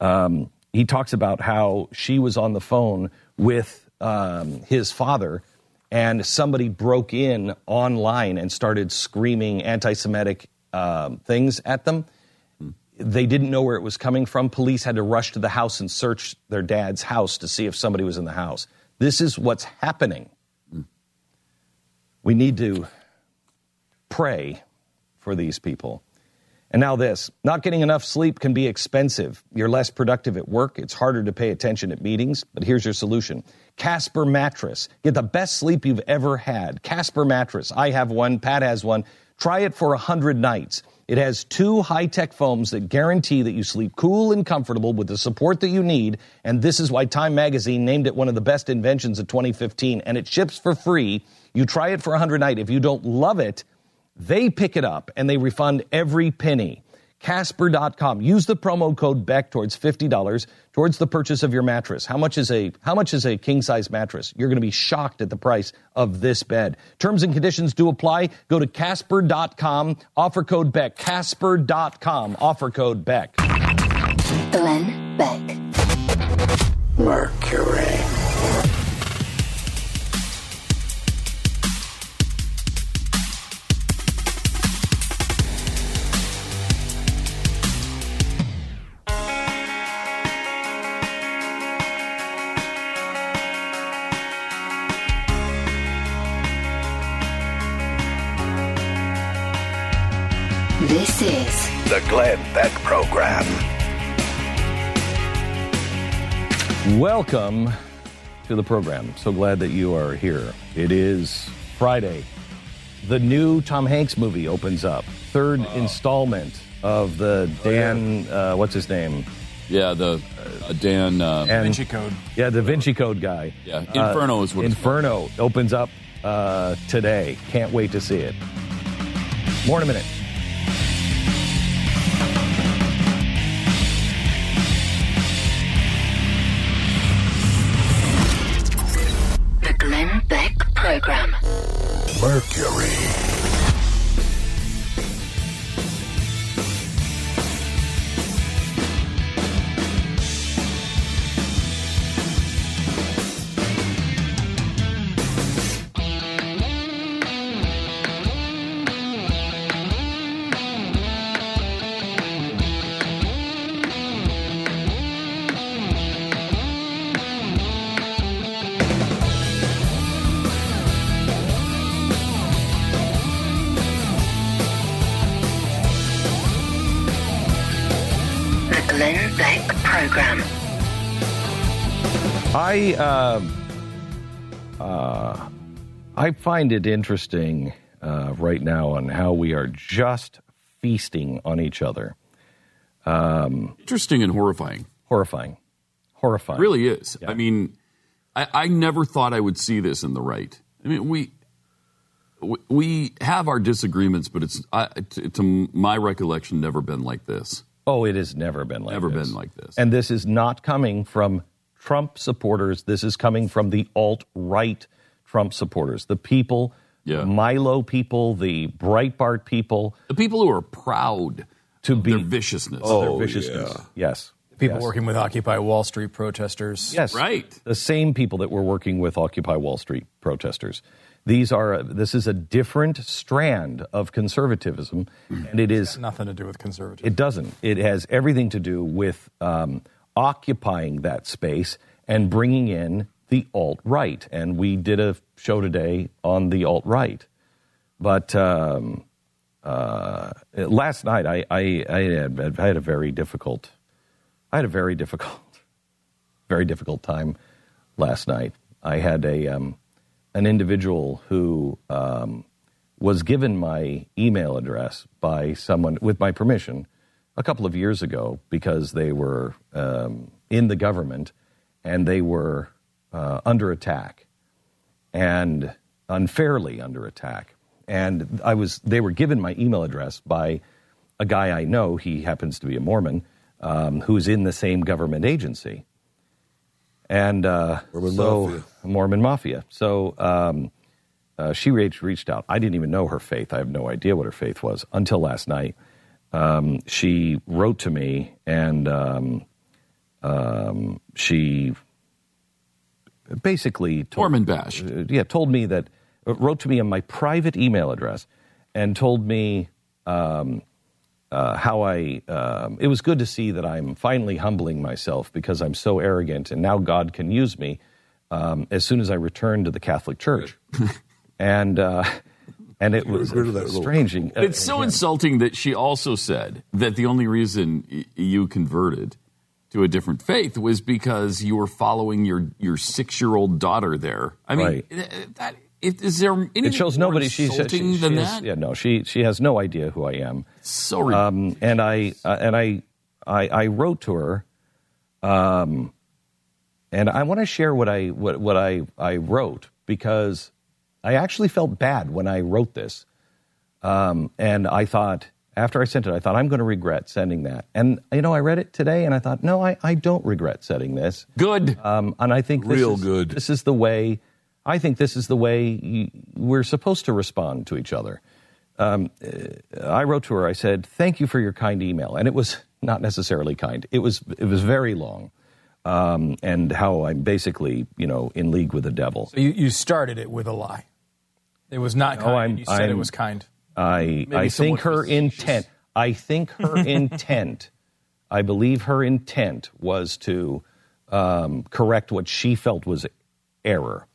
Um, he talks about how she was on the phone with um, his father and somebody broke in online and started screaming anti-Semitic um, things at them. They didn't know where it was coming from. Police had to rush to the house and search their dad's house to see if somebody was in the house. This is what's happening. We need to pray for these people. And now, this not getting enough sleep can be expensive. You're less productive at work. It's harder to pay attention at meetings. But here's your solution Casper Mattress. Get the best sleep you've ever had. Casper Mattress. I have one, Pat has one. Try it for 100 nights. It has two high tech foams that guarantee that you sleep cool and comfortable with the support that you need. And this is why Time Magazine named it one of the best inventions of 2015. And it ships for free. You try it for 100 nights. If you don't love it, they pick it up and they refund every penny. Casper.com. Use the promo code Beck towards $50 towards the purchase of your mattress. How much is a how much is a king size mattress? You're going to be shocked at the price of this bed. Terms and conditions do apply. Go to Casper.com. Offer code Beck. Casper.com. Offer code Beck. Glenn Beck. Mercury. This is The Glenn Beck Program. Welcome to the program. So glad that you are here. It is Friday. The new Tom Hanks movie opens up. Third installment of the Dan, uh, what's his name? Yeah, the uh, Dan. Uh, And- Vinci Code. Yeah, the Vinci Code guy. Yeah, Inferno is what it's Inferno opens up uh, today. Can't wait to see it. More in a minute. Mercury. I uh, uh, I find it interesting uh, right now on how we are just feasting on each other. Um, Interesting and horrifying. horrifying, horrifying. It really is. I mean, I, I never thought I would see this in the right. I mean, we we- we have our disagreements, but it's I, to, to my recollection never been like this. Oh, it has never been like Never this. been like this. And this is not coming from Trump supporters. This is coming from the alt right Trump supporters, the people, Yeah. Milo people, the Breitbart people, The people who are proud to of be their viciousness. their viciousness. Yes. People Yes. working with Occupy Wall Street protesters. Yes. Right. The same people that were working with Occupy Wall Street protesters. These are this is a different strand of conservatism, and it is Nothing to do with conservatism. it doesn't. It has everything to do with um, occupying that space and bringing in the alt right. And we did a show today on the alt right. But um, uh, last night, I, I, I, had, I had a very difficult, I had a very difficult, (laughs) very difficult time last night. I had a um, an individual who um, was given my email address by someone with my permission a couple of years ago because they were um, in the government and they were uh, under attack and unfairly under attack. And I was they were given my email address by a guy I know. He happens to be a Mormon um, who's in the same government agency. And uh, Mormon so, Mafia. Mormon Mafia. So um, uh, she reached, reached out. I didn't even know her faith. I have no idea what her faith was until last night. Um, she wrote to me and um, um, she basically told, Mormon bash. uh, yeah, told me that, uh, wrote to me on my private email address and told me um, uh, how I, um, it was good to see that I'm finally humbling myself because I'm so arrogant and now God can use me um, as soon as I return to the Catholic Church. (laughs) and uh, and it was rid of that little- strange. Uh, It's so insulting that she also said that the only reason you converted to a different faith was because you were following your your six year old daughter there. I mean, Right. th- that is, is there anything it shows more nobody. She, she, insulting she, than she that? yeah, no, she she has no idea who I am. So. Um, and I uh, and I, I I wrote to her, um, and I want to share what I what what I I wrote because I actually felt bad when I wrote this, um, and I thought after I sent it, I thought I'm going to regret sending that. And you know, I read it today, and I thought, no, I, I don't regret sending this. Good. Um, and I think this Real is, good. This is the way. I think this is the way you, we're supposed to respond to each other. Um, uh, I wrote to her. I said, "Thank you for your kind email," and it was not necessarily kind. It was it was very long, um, and how I'm basically you know in league with the devil. So you, you started it with a lie. It was not kind. I'm- you said it I'm- was kind. I I think her intent. I think her (laughs) intent. I believe her intent was to um, correct what she felt was error.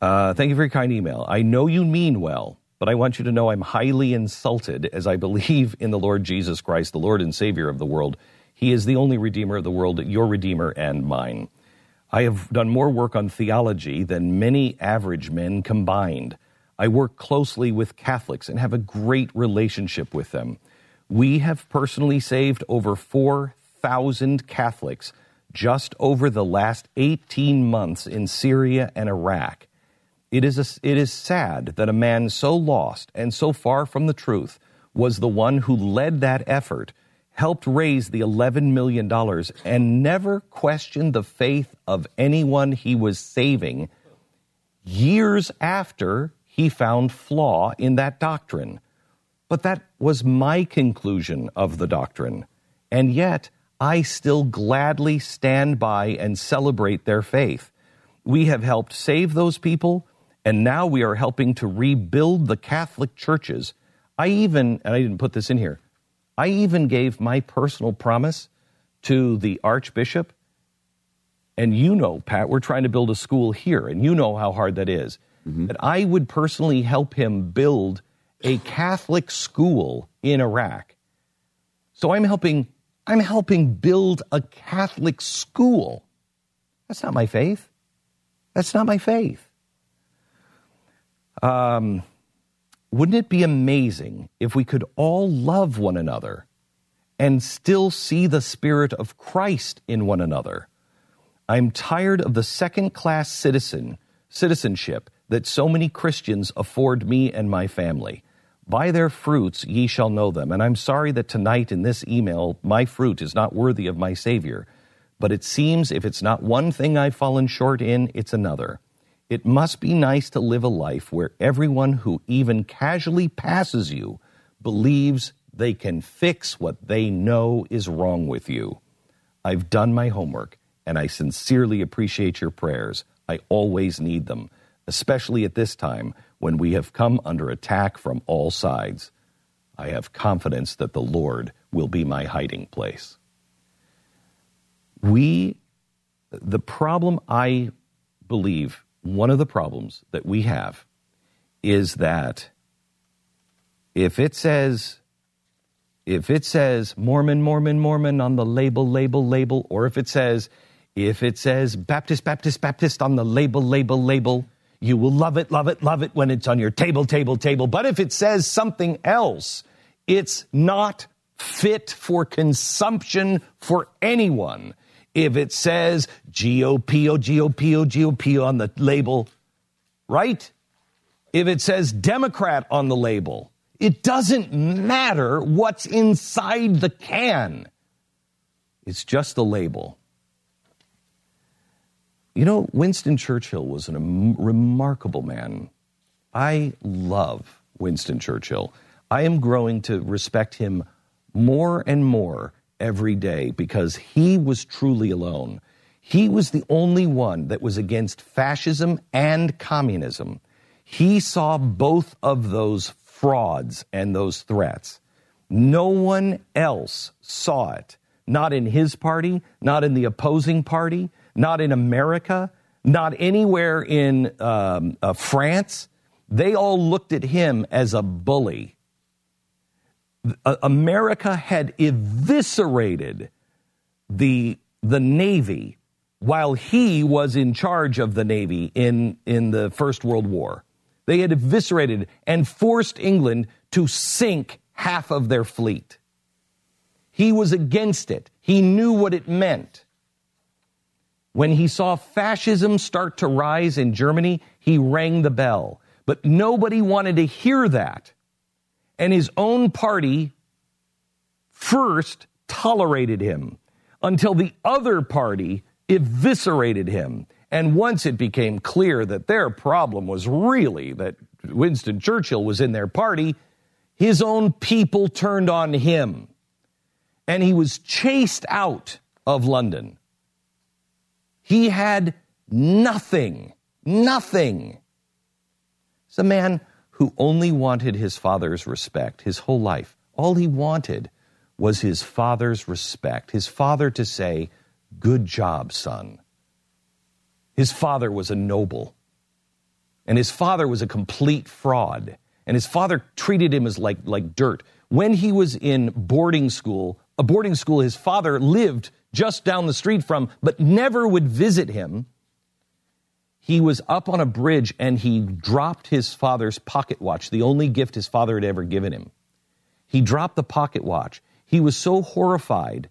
Uh, thank you for your kind email. I know you mean well, but I want you to know I'm highly insulted as I believe in the Lord Jesus Christ, the Lord and Savior of the world. He is the only Redeemer of the world, your Redeemer and mine. I have done more work on theology than many average men combined. I work closely with Catholics and have a great relationship with them. We have personally saved over 4,000 Catholics just over the last 18 months in Syria and Iraq. It is, a, it is sad that a man so lost and so far from the truth was the one who led that effort, helped raise the $11 million, and never questioned the faith of anyone he was saving years after he found flaw in that doctrine. But that was my conclusion of the doctrine. And yet, I still gladly stand by and celebrate their faith. We have helped save those people, and now we are helping to rebuild the Catholic churches. I even, and I didn't put this in here, I even gave my personal promise to the Archbishop. And you know, Pat, we're trying to build a school here, and you know how hard that is. That I would personally help him build a Catholic school in Iraq. So I'm helping I'm helping build a Catholic school. That's not my faith. That's not my faith. Um, wouldn't it be amazing if we could all love one another and still see the Spirit of Christ in one another? I'm tired of the second class citizen citizenship that so many Christians afford me and my family. By their fruits ye shall know them. And I'm sorry that tonight in this email, my fruit is not worthy of my Savior. But it seems if it's not one thing I've fallen short in, it's another. It must be nice to live a life where everyone who even casually passes you believes they can fix what they know is wrong with you. I've done my homework, and I sincerely appreciate your prayers. I always need them, especially at this time when we have come under attack from all sides. I have confidence that the Lord will be my hiding place. We, the problem I believe, one of the problems that we have is that if it says, if it says Mormon, Mormon, Mormon on the label, label, label, or if it says, if it says Baptist, Baptist, Baptist on the label, label, label, you will love it, love it, love it when it's on your table, table, table. But if it says something else, it's not fit for consumption for anyone. If it says GOP, GOP, GOP on the label, right? If it says Democrat on the label, it doesn't matter what's inside the can. It's just a label. You know, Winston Churchill was a remarkable man. I love Winston Churchill. I am growing to respect him more and more every day because he was truly alone. He was the only one that was against fascism and communism. He saw both of those frauds and those threats. No one else saw it. Not in his party, not in the opposing party, not in America, not anywhere in um, uh, France. They all looked at him as a bully. America had eviscerated the, the Navy while he was in charge of the Navy in, in the First World War. They had eviscerated and forced England to sink half of their fleet. He was against it. He knew what it meant. When he saw fascism start to rise in Germany, he rang the bell. But nobody wanted to hear that. And his own party first tolerated him until the other party eviscerated him. And once it became clear that their problem was really that Winston Churchill was in their party, his own people turned on him. And he was chased out of London. He had nothing, nothing. He's a man who only wanted his father's respect his whole life. All he wanted was his father's respect, his father to say, Good job, son. His father was a noble, and his father was a complete fraud, and his father treated him as like, like dirt. When he was in boarding school, a boarding school his father lived just down the street from, but never would visit him, he was up on a bridge and he dropped his father's pocket watch, the only gift his father had ever given him. He dropped the pocket watch. He was so horrified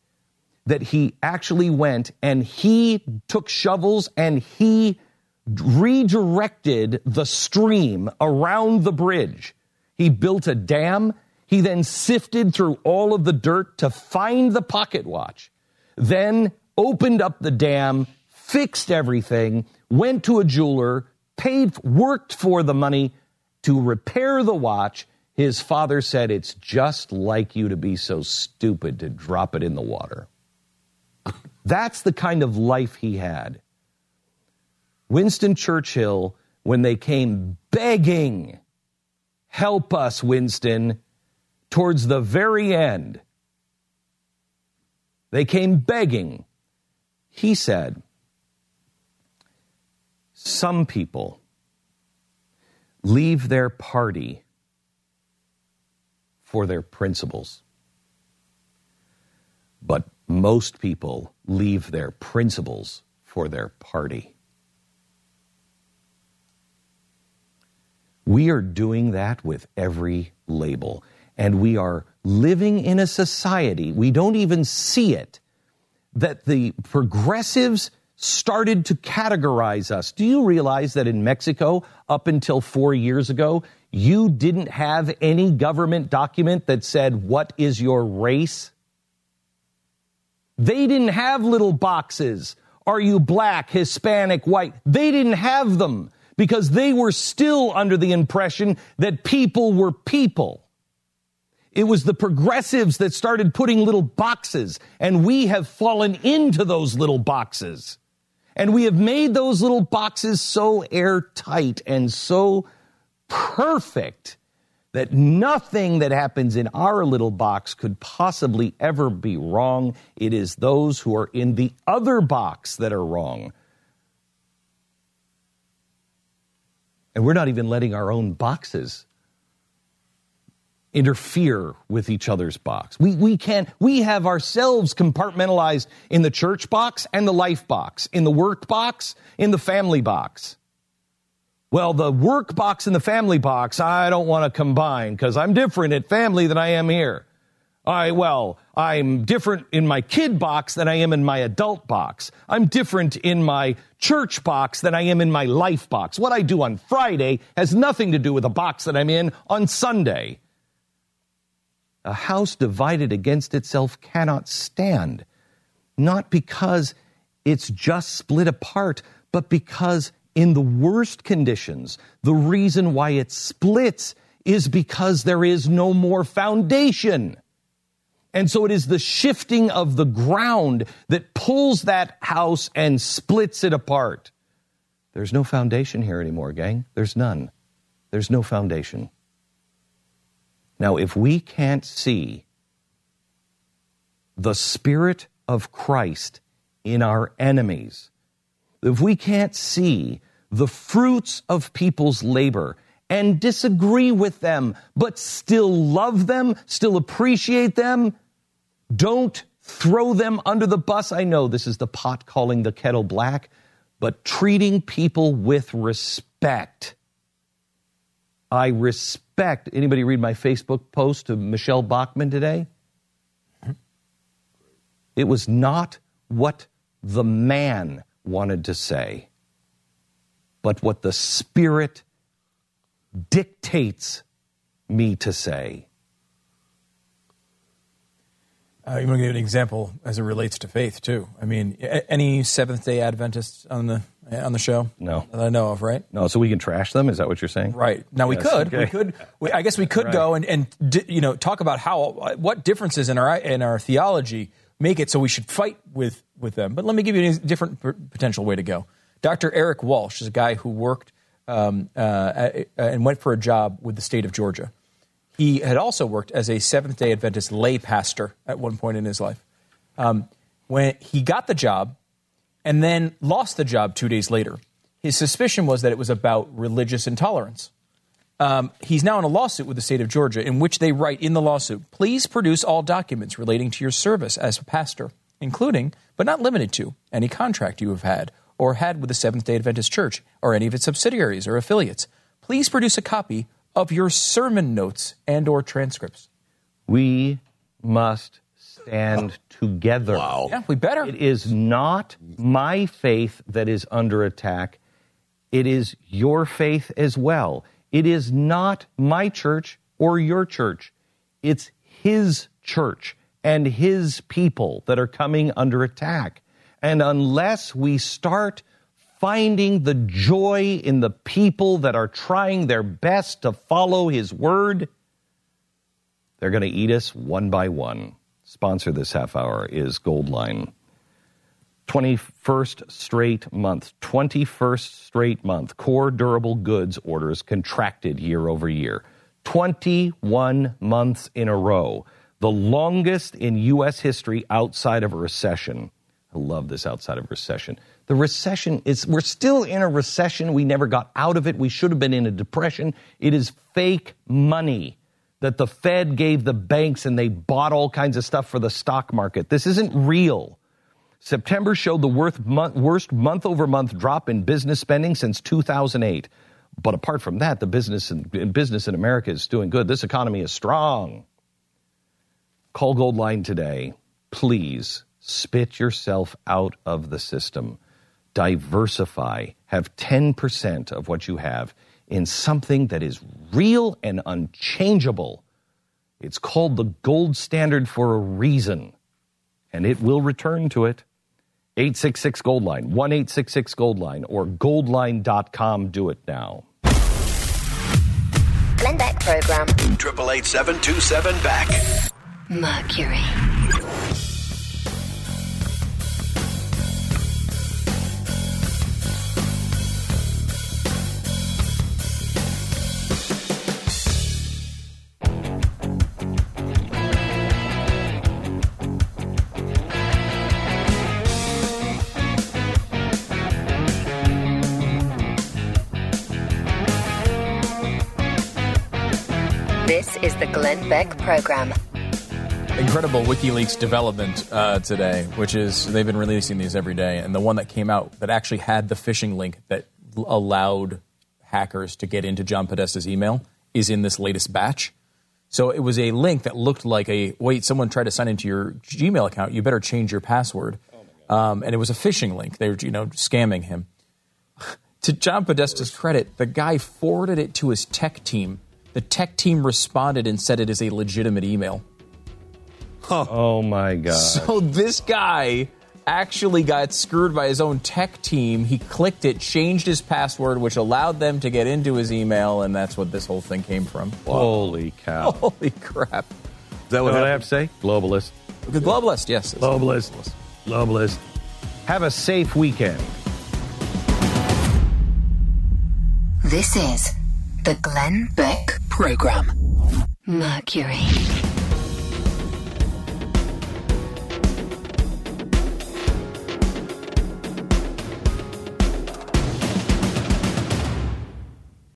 that he actually went and he took shovels and he redirected the stream around the bridge. He built a dam. He then sifted through all of the dirt to find the pocket watch, then opened up the dam, fixed everything, went to a jeweler, paid, worked for the money to repair the watch. His father said, It's just like you to be so stupid to drop it in the water. (laughs) That's the kind of life he had. Winston Churchill, when they came begging, help us, Winston, towards the very end, they came begging. He said, Some people leave their party for their principles. But most people leave their principles for their party. We are doing that with every label. And we are living in a society, we don't even see it, that the progressives started to categorize us. Do you realize that in Mexico, up until four years ago, you didn't have any government document that said, What is your race? They didn't have little boxes. Are you black, Hispanic, white? They didn't have them because they were still under the impression that people were people. It was the progressives that started putting little boxes, and we have fallen into those little boxes. And we have made those little boxes so airtight and so perfect that nothing that happens in our little box could possibly ever be wrong. It is those who are in the other box that are wrong. And we're not even letting our own boxes interfere with each other's box. We, we can we have ourselves compartmentalized in the church box and the life box, in the work box, in the family box. Well, the work box and the family box, I don't want to combine because I'm different at family than I am here. I, well, I'm different in my kid box than I am in my adult box. I'm different in my church box than I am in my life box. What I do on Friday has nothing to do with the box that I'm in on Sunday. A house divided against itself cannot stand, not because it's just split apart, but because in the worst conditions, the reason why it splits is because there is no more foundation. And so it is the shifting of the ground that pulls that house and splits it apart. There's no foundation here anymore, gang. There's none. There's no foundation. Now, if we can't see the Spirit of Christ in our enemies, if we can't see the fruits of people's labor and disagree with them, but still love them, still appreciate them. Don't throw them under the bus. I know this is the pot calling the kettle black, but treating people with respect. I respect. Anybody read my Facebook post to Michele Bachmann today? It was not what the man wanted to say, but what the Spirit dictates me to say. Uh, you want to give an example as it relates to faith too? I mean, any Seventh Day Adventists on the on the show? No. that I know of, right? No, so we can trash them? Is that what you're saying? Right. Now we Yes, could, we could, we, I guess we could Right. go and, and di- you know talk about how what differences in our in our theology make it so we should fight with with them. But let me give you a different p- potential way to go. Dr. Eric Walsh is a guy who worked um, uh, and went for a job with the state of Georgia. He had also worked as a Seventh Day Adventist lay pastor at one point in his life. Um, when he got the job, and then lost the job two days later. His suspicion was that it was about religious intolerance. Um, he's now in a lawsuit with the state of Georgia in which they write in the lawsuit please produce all documents relating to your service as a pastor, including, but not limited to, any contract you have had or had with the Seventh day Adventist Church or any of its subsidiaries or affiliates. Please produce a copy of your sermon notes and or transcripts. We must stand together. Yeah, we better. It is not my faith that is under attack. It is your faith as well. It is not my church or your church. It's his church and his people that are coming under attack. And unless we start finding the joy in the people that are trying their best to follow his word, they're going to eat us one by one. Sponsor this half hour is Goldline. 21st straight month, 21st straight month, core durable goods orders contracted year over year. 21 months in a row, the longest in U.S. history outside of a recession. I love this outside of recession. The recession is, we're still in a recession. We never got out of it. We should have been in a depression. It is fake money that the Fed gave the banks and they bought all kinds of stuff for the stock market. This isn't real. September showed the worst month over month drop in business spending since 2008. But apart from that, the business in, business in America is doing good. This economy is strong. Call Goldline today. Please spit yourself out of the system. Diversify. Have 10% of what you have in something that is real and unchangeable. It's called the gold standard for a reason, and it will return to it. 866 Goldline, 1 866 Goldline, or goldline.com. Do it now. Glenn Beck program. Triple eight seven two seven back. Mercury. Beck program. incredible WikiLeaks development uh, today, which is they've been releasing these every day, and the one that came out that actually had the phishing link that allowed hackers to get into John Podesta's email is in this latest batch. So it was a link that looked like a wait, someone tried to sign into your Gmail account. You better change your password. Um, and it was a phishing link. They were, you know, scamming him. (laughs) to John Podesta's credit, the guy forwarded it to his tech team. The tech team responded and said it is a legitimate email. Oh my God. (laughs) So this guy actually got screwed by his own tech team. He clicked it, changed his password, which allowed them to get into his email, and that's what this whole thing came from. Holy cow. (laughs) Holy crap. Is that what I have to say? Globalist. The globalist, yes. Globalist. Globalist. Have a safe weekend. This is the Glenn Beck Program. Mercury.